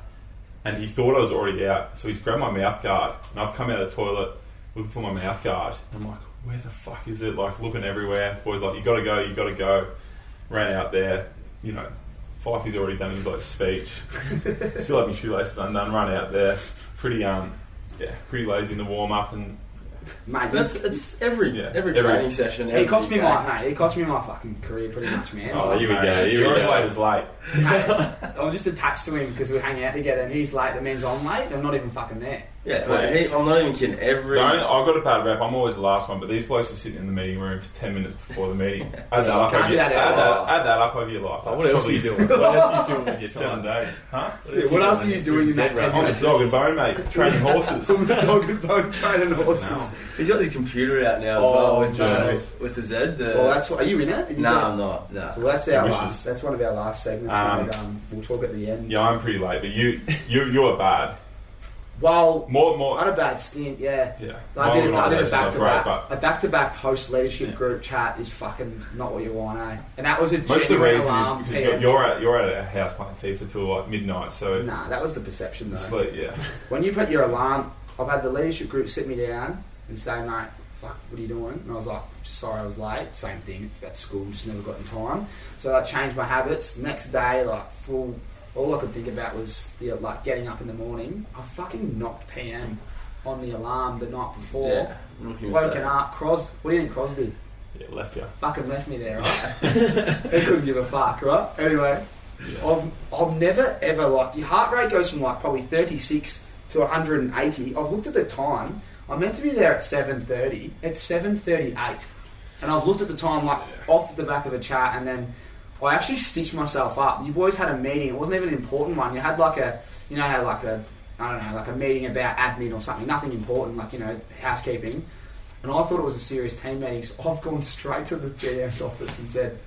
and he thought I was already out. So he's grabbed my mouth guard, and I've come out of the toilet looking for my mouth guard. I'm like, where the fuck is it? Like looking everywhere. Boys like, you got to go, you got to go. Ran out there, you know. Fifey's already done his like speech. (laughs) Still have my shoelaces undone. Run out there. Pretty um, yeah, pretty lazy in the warm up and Mate, That's it's every Yeah. every Every- training session. It cost me every my mate. It cost me my fucking career pretty much, man. Oh, here we go, here we You're as go. late as late. Mate, I'm just attached to him because we hang out together, and he's late. The man's on late. I'm not even fucking there. Yeah, mate, he, I'm not even kidding. Every Don't, I've got a bad rep. I'm always the last one, but these blokes are sitting in the meeting room for 10 minutes before the meeting. (laughs) Add that, up, over your, that add, that, add that up over your life. Oh, what else are you doing? What else are you doing with your (laughs) Seven time? days. Huh? Yeah, what else are you doing in that Zed 10 run. I'm a dog and bone, mate. Training horses. Dog and bone training horses. No. he's got his computer out now as Oh, well with, uh, nice. with the Z. The, Well, that's what. Are you in it? Are no, in it? I'm not. No. So that's our Wishes. last. That's one of our last segments. Um, mate. Um, we'll talk at the end. Yeah, I'm pretty late, but you, you, you are bad. Well, More, I more. had a bad stint. Yeah. Yeah. I did, a, I did a back to back. A back to back post leadership Yeah. group chat is fucking not what you want, eh? And that was a Most of the reason alarm. is because PM. you're at you're at a house playing FIFA till like midnight, so Nah, that was the perception though. sleep. Yeah, (laughs) When you put your alarm, I've had the leadership group sit me down and say, mate, fuck, what are you doing? And I was like, sorry, I was late. Same thing at school, just never got in time. So I changed my habits. Next day, like full, all I could think about was the like getting up in the morning. I fucking knocked PM on the alarm the night before. Yeah. Woken up, Cros, what do you think Cros did? yeah, left you. Fucking left me there, right? (laughs) he couldn't give a fuck, right? Anyway, Yeah. I've, I've never ever like your heart rate goes from like probably 36 to 180. I've looked at the time. I'm meant to be there at 7:30. It's 7:38, and I've looked at the time like off the back of a chat, and then I actually stitched myself up. You boys had a meeting. It wasn't even an important one. You had like a, you know, had like a, I don't know, like a meeting about admin or something. Nothing important, like you know, housekeeping. And I thought it was a serious team meeting, so I've gone straight to the GM's office and said,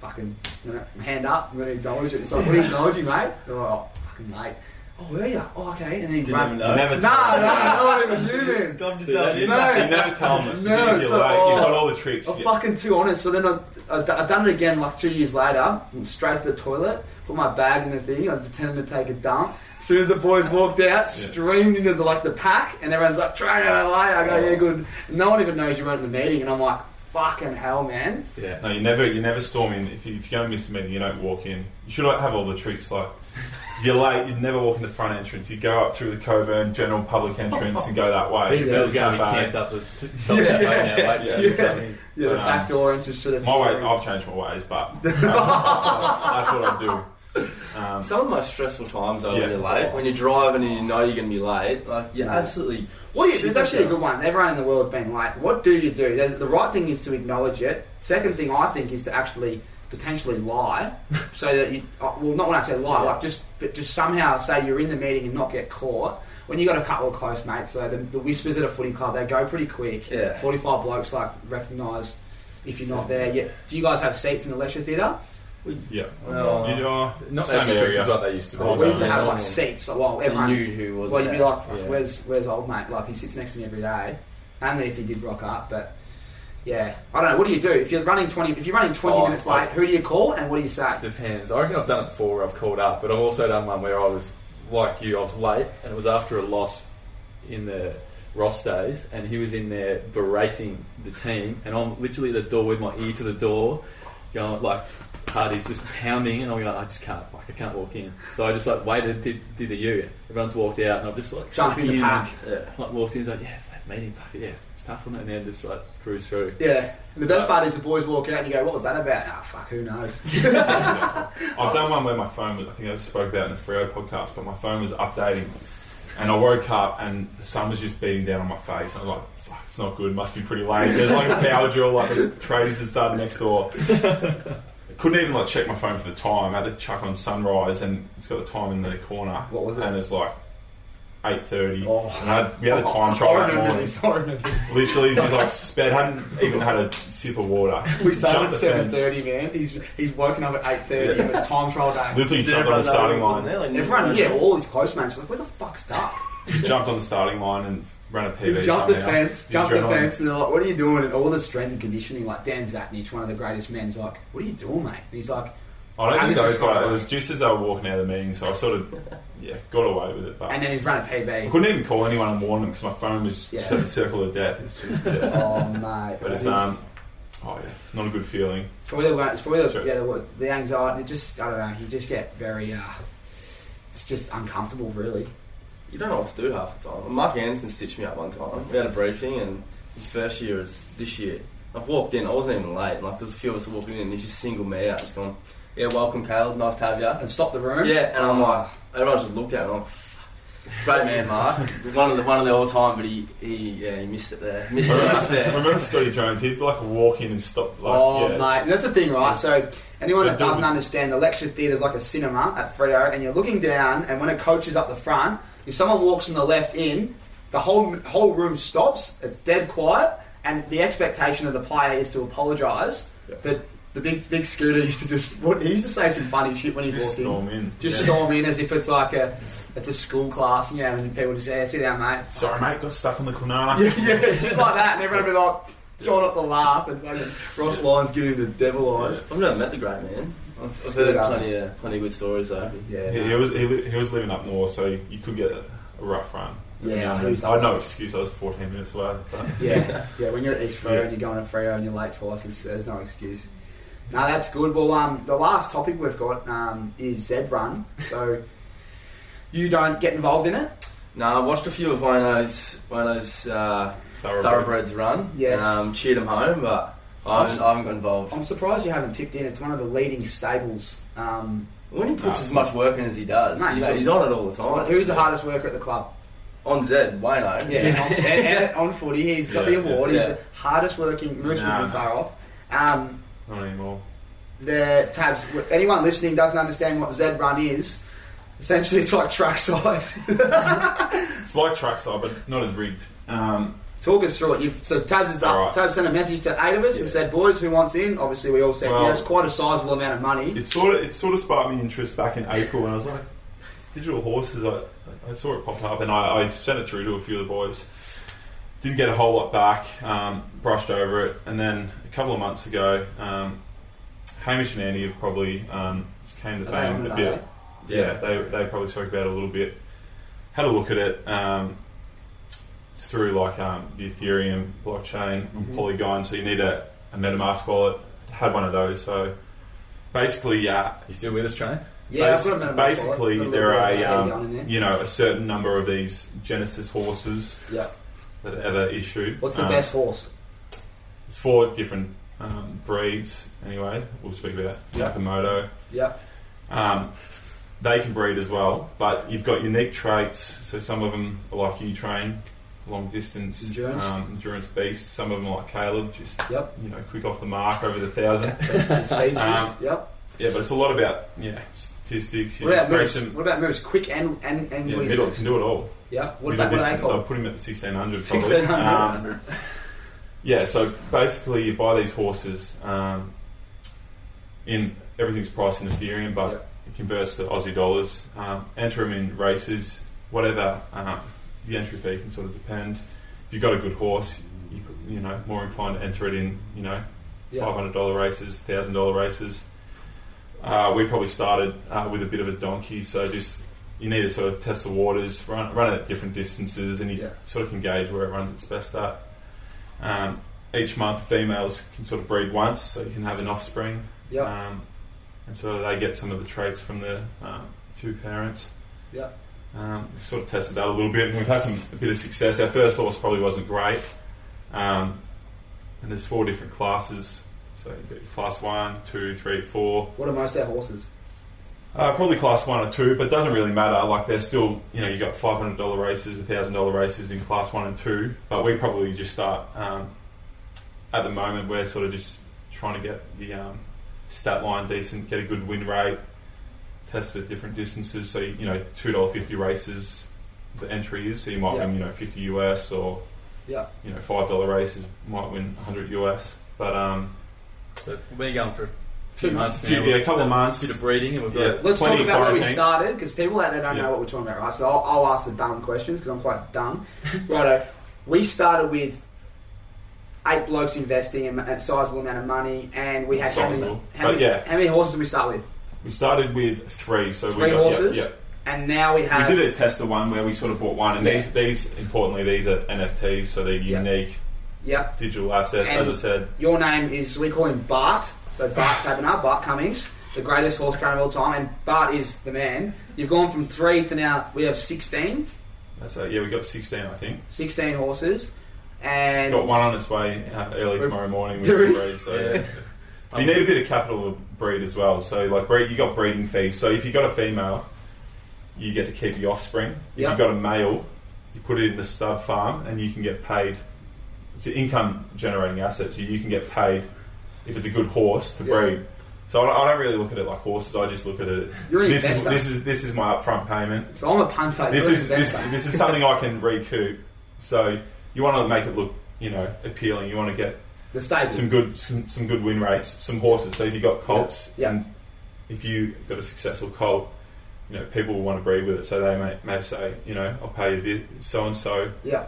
fucking, you know, hand up, I'm going to acknowledge it. It's like, what are you acknowledging, mate? They're like, oh, fucking mate. Oh, were you? Oh, okay. And then he Didn't even You know. never. No, no, not even you, man. Tom just See, out you, in- No. you never tell me. No, you're so- late. You've oh, got oh. all the tricks. I'm Yeah. fucking too honest. So then I, I, I done it again like two years later, straight to the toilet, put my bag in the thing, I was pretending to take a dump. As soon as the boys walked out, streamed into the like the pack, and everyone's like, train LA. I go, yeah, good. No one even knows you weren't in the meeting, and I'm like, fucking hell, man. Yeah. No, you never, you never storm in. If, you, if you're going to miss a meeting, you don't walk in. You should have all the tricks. Like, you're late, you'd never walk in the front entrance. You go up through the Cockburn general public entrance and go that way. Peter Go Bell's to going to be camped up at (laughs) top of now, like, Yeah. you come. Yeah, the Um, back door entrance to the My way, I've changed my ways, but (laughs) that's, that's what I do. Um, Some of my stressful times are Yeah. when you're late. When you're driving and you know you're going to be late, like you're No. absolutely. What do you, there's actually a good one. Everyone in the world's been late. What do you do? There's, the right thing is to acknowledge it. Second thing I think is to actually potentially lie, (laughs) so that you uh, well not when I say lie, Yeah. like just but just somehow say you're in the meeting and not get caught. When you got a couple of close mates, though, the, the whispers at a footy club they go pretty quick. Yeah. Forty-five blokes like recognise if you're not there. Yeah. Do you guys have seats in the lecture theatre? yeah. Well, You are Not same as strict as what they used to be. Oh, we used to have like seats. So, well, So you everyone knew who was Well, you'd be like, Yeah. "Where's where's old mate?" Like he sits next to me every day. Only if he did rock up, but yeah, I don't know. What do you do if you're running twenty? If you're running twenty Oh, minutes late, who do you call and what do you say? Depends. I reckon I've done it before where I've called up, but I've also done one where I was like you, I was late and it was after a loss in the Ross days and he was in there berating the team and I'm literally at the door with my ear to the door going like Hardy's just pounding and I'm going, I just can't like I can't walk in. So I just like waited, did, did the U. Everyone's walked out and I've just like Jump in the pack. Yeah. like walked in, he's like, Yeah, that meeting, fuck it, yeah, it's tough on it and then just like cruise through. Yeah. And the best part is the boys walk out and you go, "What was that about?" Ah, fuck, who knows? (laughs) I've done one where my phone was, I think I spoke about in the Freo podcast, but my phone was updating and I woke up and the sun was just beating down on my face. And I was like, fuck, it's not good, must be pretty late. There's like a power drill, like the tradies that started next door. (laughs) Couldn't even like check my phone for the time. I had to chuck on sunrise and it's got the time in the corner. What was it? And it's like 8.30. Oh. And I had, we had a oh, time trial that morning. this. I remember this. Literally, he's like (laughs) sped, hadn't even had a sip of water. We started at the seven fence. thirty, man. He's he's woken up at eight thirty. It was time trial day. Literally Did jumped on the starting line. there? Like, Everyone, yeah, was all his close mates, like, where the fuck's Duck? He jumped on the starting line and ran a PB. He jumped the fence, The jumped the fence, and they're like, "What are you doing?" And all the strength and conditioning, like Dan Zatnich, one of the greatest men, is like, "What are you doing, mate?" And he's like, I don't think those just got guys. It was just as they were walking out of the meeting, so I sort of yeah got away with it. But and then he's running I PB. couldn't even call anyone and warn them because my phone was Yeah. just at the circle of death. It's just (laughs) yeah. Oh mate, but it's It is- um oh yeah, not a good feeling. it's probably the, it's probably the, Stress. yeah, the, the anxiety. Just I don't know. You just get very. uh It's just uncomfortable, really. You don't know what to do half the time. Mark Anderson stitched me up one time. We had a briefing, and his first year is this year. I've walked in, I wasn't even late. Like, there's a few of us walking in, and he's just singled me out, just going, Yeah, welcome, Caleb, nice to have you. And stop the room. Yeah, and I'm like, everyone just looked at me, I'm like, Great man, Mark. (laughs) one of the one of the all time, but he, he yeah he missed it there. Missed it Remember, right there. remember Scotty Jones? He'd like walk in and stop. Like, oh yeah. mate, that's the thing, right? So anyone that doesn't understand, the lecture theatre is like a cinema at Freo, and you're looking down, and when a coach is up the front, if someone walks from the left in, the whole whole room stops. It's dead quiet, and the expectation of the player is to apologise. Yeah. But the big big scooter used to just what he used to say some funny shit when he Just walked in. storm in. Just Yeah. storm in as if it's like a it's a school class, you know, and people just say, "Sit down, mate." Sorry, mate, got stuck on the corner. (laughs) Yeah, yeah, shit like that, and everyone would be like, try not to laugh, and fucking Ross Lyon's giving the devil eyes. I've never met the great man. I've, I've heard plenty of plenty of good stories though. Yeah, He, he was he, he was living up north, so you could get a, a rough run. Yeah, I know I he's had no excuse. I was 14 minutes away. But yeah, yeah. When you're at East Freo Yeah. and you're going to Freo and you're late twice, it's, there's no excuse. No, that's good. Well, um, the last topic we've got um, is Zed Run. So you don't get involved in it. No, I watched a few of one of those one of those uh, thoroughbreds. thoroughbreds run. Yes. Um, cheered them home, but I haven't, I haven't got involved. I'm surprised you haven't tipped in. It's one of the leading stables. Um, When he puts No. as much work in as he does, Mate, he's, he's- he's on it all the time. who's the hardest worker at the club? On Zed, Wayno. Yeah, and on, and, and on footy, he's got Yeah, the award. yeah. He's the hardest working. Moose Nah. would be far off. Um, Not anymore. the tabs. Anyone listening doesn't understand what Zed Run is. Essentially, it's like trackside. (laughs) It's like trackside, but not as rigged. Um, Talk us through it. You've, so Tabs is up. Alright. Tabs sent a message to eight of us and said, "Boys, who wants in?" Obviously, we all said Well- yes. Quite a sizable amount of money. it sort of it sort of sparked me interest back in April, and I was like, digital horses. I, I saw it pop up, and I, I sent it through to a few of the boys. Didn't get a whole lot back. Um, brushed over it, and then a couple of months ago, um, Hamish and Andy have probably um, came to Are fame a bit. are Yeah, they, they probably spoke about it a little bit. Had a look at it. Um, it's through like um, the Ethereum blockchain Mhm. and Polygon, so you need a, a MetaMask wallet. Had one of those, so basically, uh, You still with us, Train? Yeah, basi- I've got a minute. basically Got there are a, um, there. you know a certain number of these Genesis horses Yeah. That ever issued. What's the Um, best horse? It's four different um, breeds. Anyway, we'll speak about Yeah. Nakamoto. Yeah. Um, they can breed as well, but you've got unique traits. So some of them are like you train, long distance Endurance. um, endurance beasts. Some of them are like Caleb, just Yep. you know, quick off the mark over the thousand. Just feeds this. Um, Yep. yeah, but it's a lot about yeah statistics. What about moves? some- What about moves? Quick and and and yeah, middle can do it all. Yeah. What middle about what are they distance, I'll called? put him at the sixteen hundred. probably. 1600. Um, yeah, so basically you buy these horses. Um, in everything's priced in Ethereum, but Yep. it converts to Aussie dollars. Um, enter them in races, whatever. Um, the entry fee can sort of depend. If you've got a good horse, you you know more inclined to enter it in. You know, five hundred dollar races, thousand dollar races. Uh, we probably started uh, with a bit of a donkey, so just you need to sort of test the waters, run run it at different distances, and you Yeah. sort of can gauge where it runs its best at. Um, each month, females can sort of breed once, so you can have an offspring, Yep. um, and so they get some of the traits from the um, two parents. Yep. Um, we've sort of tested that a little bit, and we've had some a bit of success. Our first horse probably wasn't great, um, and there's four different classes. So class one, two, three, four. What are most of their horses? Uh, probably class one or two, but it doesn't really matter. Like they're still, you know, you got five hundred dollar races, thousand dollar races in class one and two. But we probably just start um, at the moment. We're sort of just trying to get the um, stat line decent, get a good win rate, test at different distances. So you know, two dollar fifty races, the entry is. So you might Yeah. win, you know, fifty US or Yeah. you know, five dollar races might win hundred US. But um, But we've been going for a few Two months few- now. yeah, a We've couple of months. bit of breeding, and we've Yeah. got Let's talk about where we quarantines. started because people out there don't Yeah. know what we're talking about, right? So I'll, I'll ask the dumb questions because I'm quite dumb. (laughs) Righto. We started with eight blokes investing in a sizable amount of money, and we had how many, how, many, yeah. how many horses did we start with? we started with three. So Three we got, horses? Yeah, yeah. And now we have We did a tester one where we sort of bought one, and Yeah. these, these importantly, these are NFTs, so they're Yeah. unique yeah. digital assets. And- as I said, Your name is we call him Bart. So Bart Taberner, Bart Cummings, the greatest horse trainer of all time, and Bart is the man. You've gone from three to now we have 16, that's a, yeah, we got sixteen, I think. 16 horses, and Got one on its way uh, early tomorrow morning. with Do we? the breed, so Yeah. yeah. You need a bit of capital to breed as well. So like breed, you got breeding fees. So if you got a female, you get to keep the offspring. If Yeah. you've got a male, you put it in the stud farm, and you can get paid. It's an income generating asset, so you can get paid if it's a good horse to breed. So I don't, I don't really look at it like horses. I just look at it. You're an this is investor. this is this is my upfront payment. so I'm a punter. This you're an is this, investor. this is something I can recoup. So you want to make it look you know appealing. You want to get the stable. some good some, some good win rates, some horses. So if you got colts, Yeah. and if you got a successful colt, you know people will want to breed with it. So they may, may say, you know, I'll pay you so and so yeah.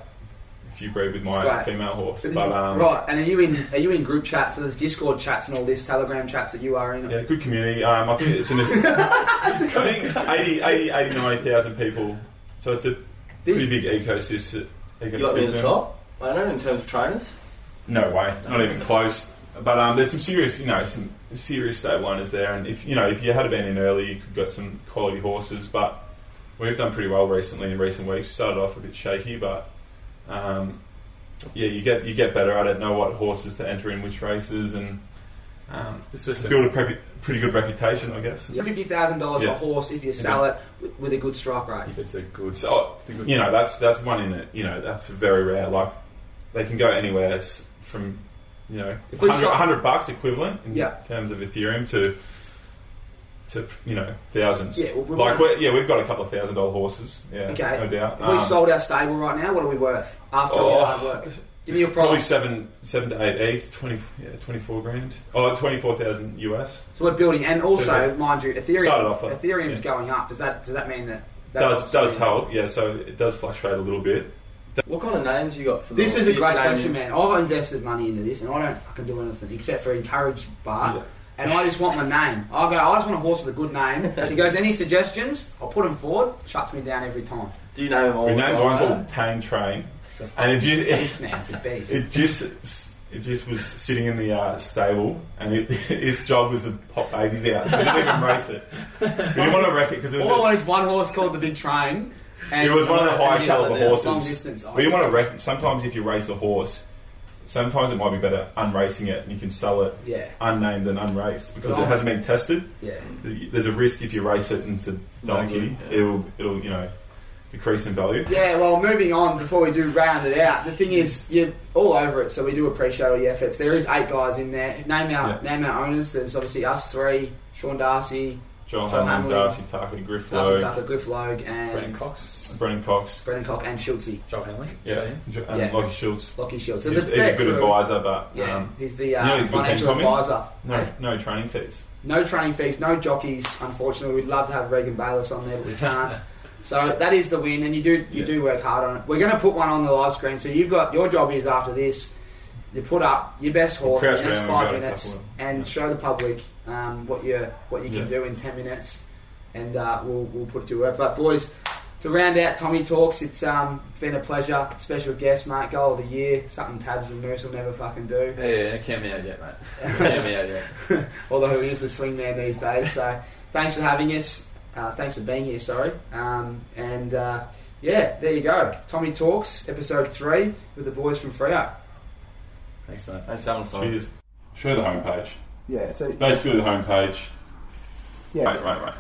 If you breed with my female horse. So this But um, right, and are you in? Are you in group chats? So there's Discord chats and all this, Telegram chats that you are in. yeah, good community. Um, I think it's an, (laughs) I think 80, 80, 80 90,000 people. So it's a pretty big ecosystem. You got me at the top. I don't know in terms of trainers. No way, not even close. But um, there's some serious, you know, some serious stable owners there, and if you know, if you had been in early, you could got some quality horses. But we've done pretty well recently in recent weeks. We started off a bit shaky, but um, yeah, you get you get better at it. Know what horses to enter in which races, and um, This was build a pre- pretty good reputation, I guess. Fifty thousand dollars Yeah. a horse if you sell it with, with a good strike rate. if it's a good. So it's a good you know, that's that's one in it. You know, that's very rare. Like they can go anywhere s- from you know If we 100, start- 100 bucks equivalent in Yeah. terms of Ethereum to to you know thousands. Yeah, well, like we're, yeah, we've got a couple of thousand dollar horses. Yeah, Okay. no doubt. If we Um, sold our stable right now, what are we worth after all oh, the hard work? Give me your Probably price. seven, seven to eight, eight, 20, yeah, twenty-four grand. Oh, twenty-four thousand US. So we're building, and also, Yeah. mind you, Started Ethereum. off like- Ethereum's yeah. going up. Does that does that mean that? that Does does with- help? Yeah, so it does fluctuate a little bit. What kind of names you got for this? This is a great question, man. I've invested money into this, and I don't fucking do anything except for encourage Bart. Yeah. And I just want my name. I go. I just want a horse with a good name. (laughs) he goes. Any suggestions? I'll put him forward. Shuts me down every time. Do you name them all? We with named one one name? called Tame Train, and it fucking just beast, man. It's a beast. It just it just was sitting in the uh, stable, and it, (laughs) his job was to pop babies out. So we didn't even race it. We didn't want to wreck it because it was. All I A, want is one horse called the Big Train. And It was one of the and highest shut caliber horses. Long distance. we didn't want to wreck. Sometimes if you race a horse, sometimes it might be better unracing it and you can sell it Yeah, unnamed and unraced because it hasn't been tested. yeah. There's a risk if you race it and it's a donkey, Yeah. it'll it'll you know decrease in value. Yeah, well, moving on before we do round it out. The thing is, you're all over it, so we do appreciate all your efforts. There is eight guys in there. Name our name our owners. There's obviously us three: Sean Darcy, John, Joel Hamling, Hamling, Darcy Tucker, Griff Darcy Lowe, Tucker, Griff Logue, and Brennan Cox, Brennan Cox, Brennan Cox, and Schultze, Joel Hanley. yeah, Say and Yeah. Lachie Schultz. Lachie Schultz. So He's, he's a good crew. advisor, but Yeah, um, he's the uh, you know he's financial advisor. no no training fees. No training fees, no jockeys. Unfortunately, we'd love to have Regan Bayliss on there, but we can't. (laughs) so that is the win, and you do you Yeah. do work hard on it. We're going to put one on the live screen. So you've got your job is after this, you put up your best horse in the next five we've got a minutes, couple and show the public um, what you what you can Yeah. do in ten minutes, and uh, we'll we'll put it to work. But boys. To round out Tommy Talks, it's um, been a pleasure. Special guest, mate, goal of the year. Something Tabs and Moose will never fucking do. Yeah, yeah, count me out yet, mate. count me out yet. (laughs) although he is the swing man these days. So thanks for having us. Uh, thanks for being here, sorry. Um, and uh, yeah, there you go. Tommy Talks, episode three, with the boys from Freo. Thanks, mate. Thanks, Alan. Cheers. Show the homepage. Yeah, so Basically, the homepage. yeah. Right, right, right.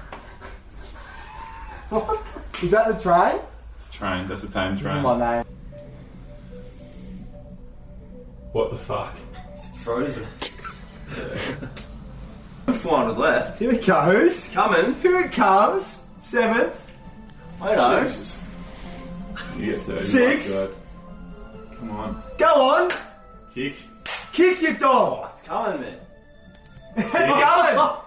(laughs) Is that the train? It's a train. That's a tame This is train. my name. What the fuck? It's frozen. (laughs) 400 left. Here it goes. Coming. Here it comes. Seventh. I know. Jesus. You get 30. Six. my God. Come on. Go on. Kick. Kick your dog. It's coming, man. Going. Oh,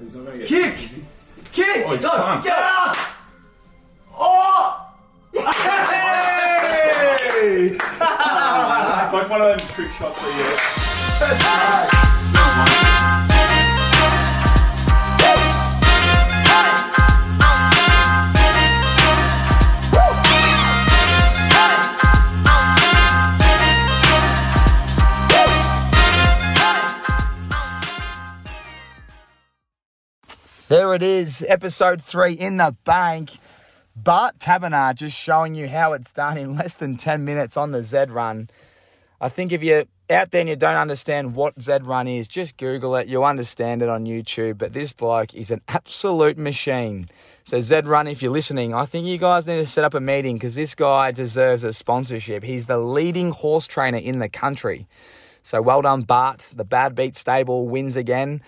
he's not gonna get Kick. easy. Kick. Oh, he's Go. done. Get up. Oh. (laughs) Hey! It's like one of those trick shots where you. Oh. (laughs) There it is, episode three in the bank. Bart Taberner just showing you how it's done in less than 10 minutes on the Zed Run. I think if you're out there and you don't understand what Zed Run is, just Google it. You'll understand it on YouTube. But this bloke is an absolute machine. So, Zed Run, if you're listening, I think you guys need to set up a meeting because this guy deserves a sponsorship. He's the leading horse trainer in the country. So, well done, Bart. The Bad Beat Stable wins again.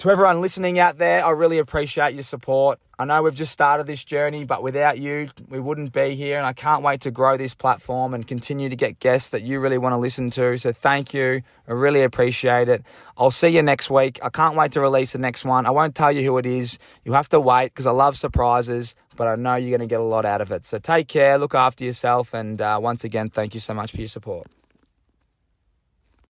To everyone listening out there, I really appreciate your support. I know we've just started this journey, but without you, we wouldn't be here. And I can't wait to grow this platform and continue to get guests that you really want to listen to. So thank you. I really appreciate it. I'll see you next week. I can't wait to release the next one. I won't tell you who it is. You have to wait because I love surprises, but I know you're going to get a lot out of it. So take care, look after yourself. And uh, once again, thank you so much for your support.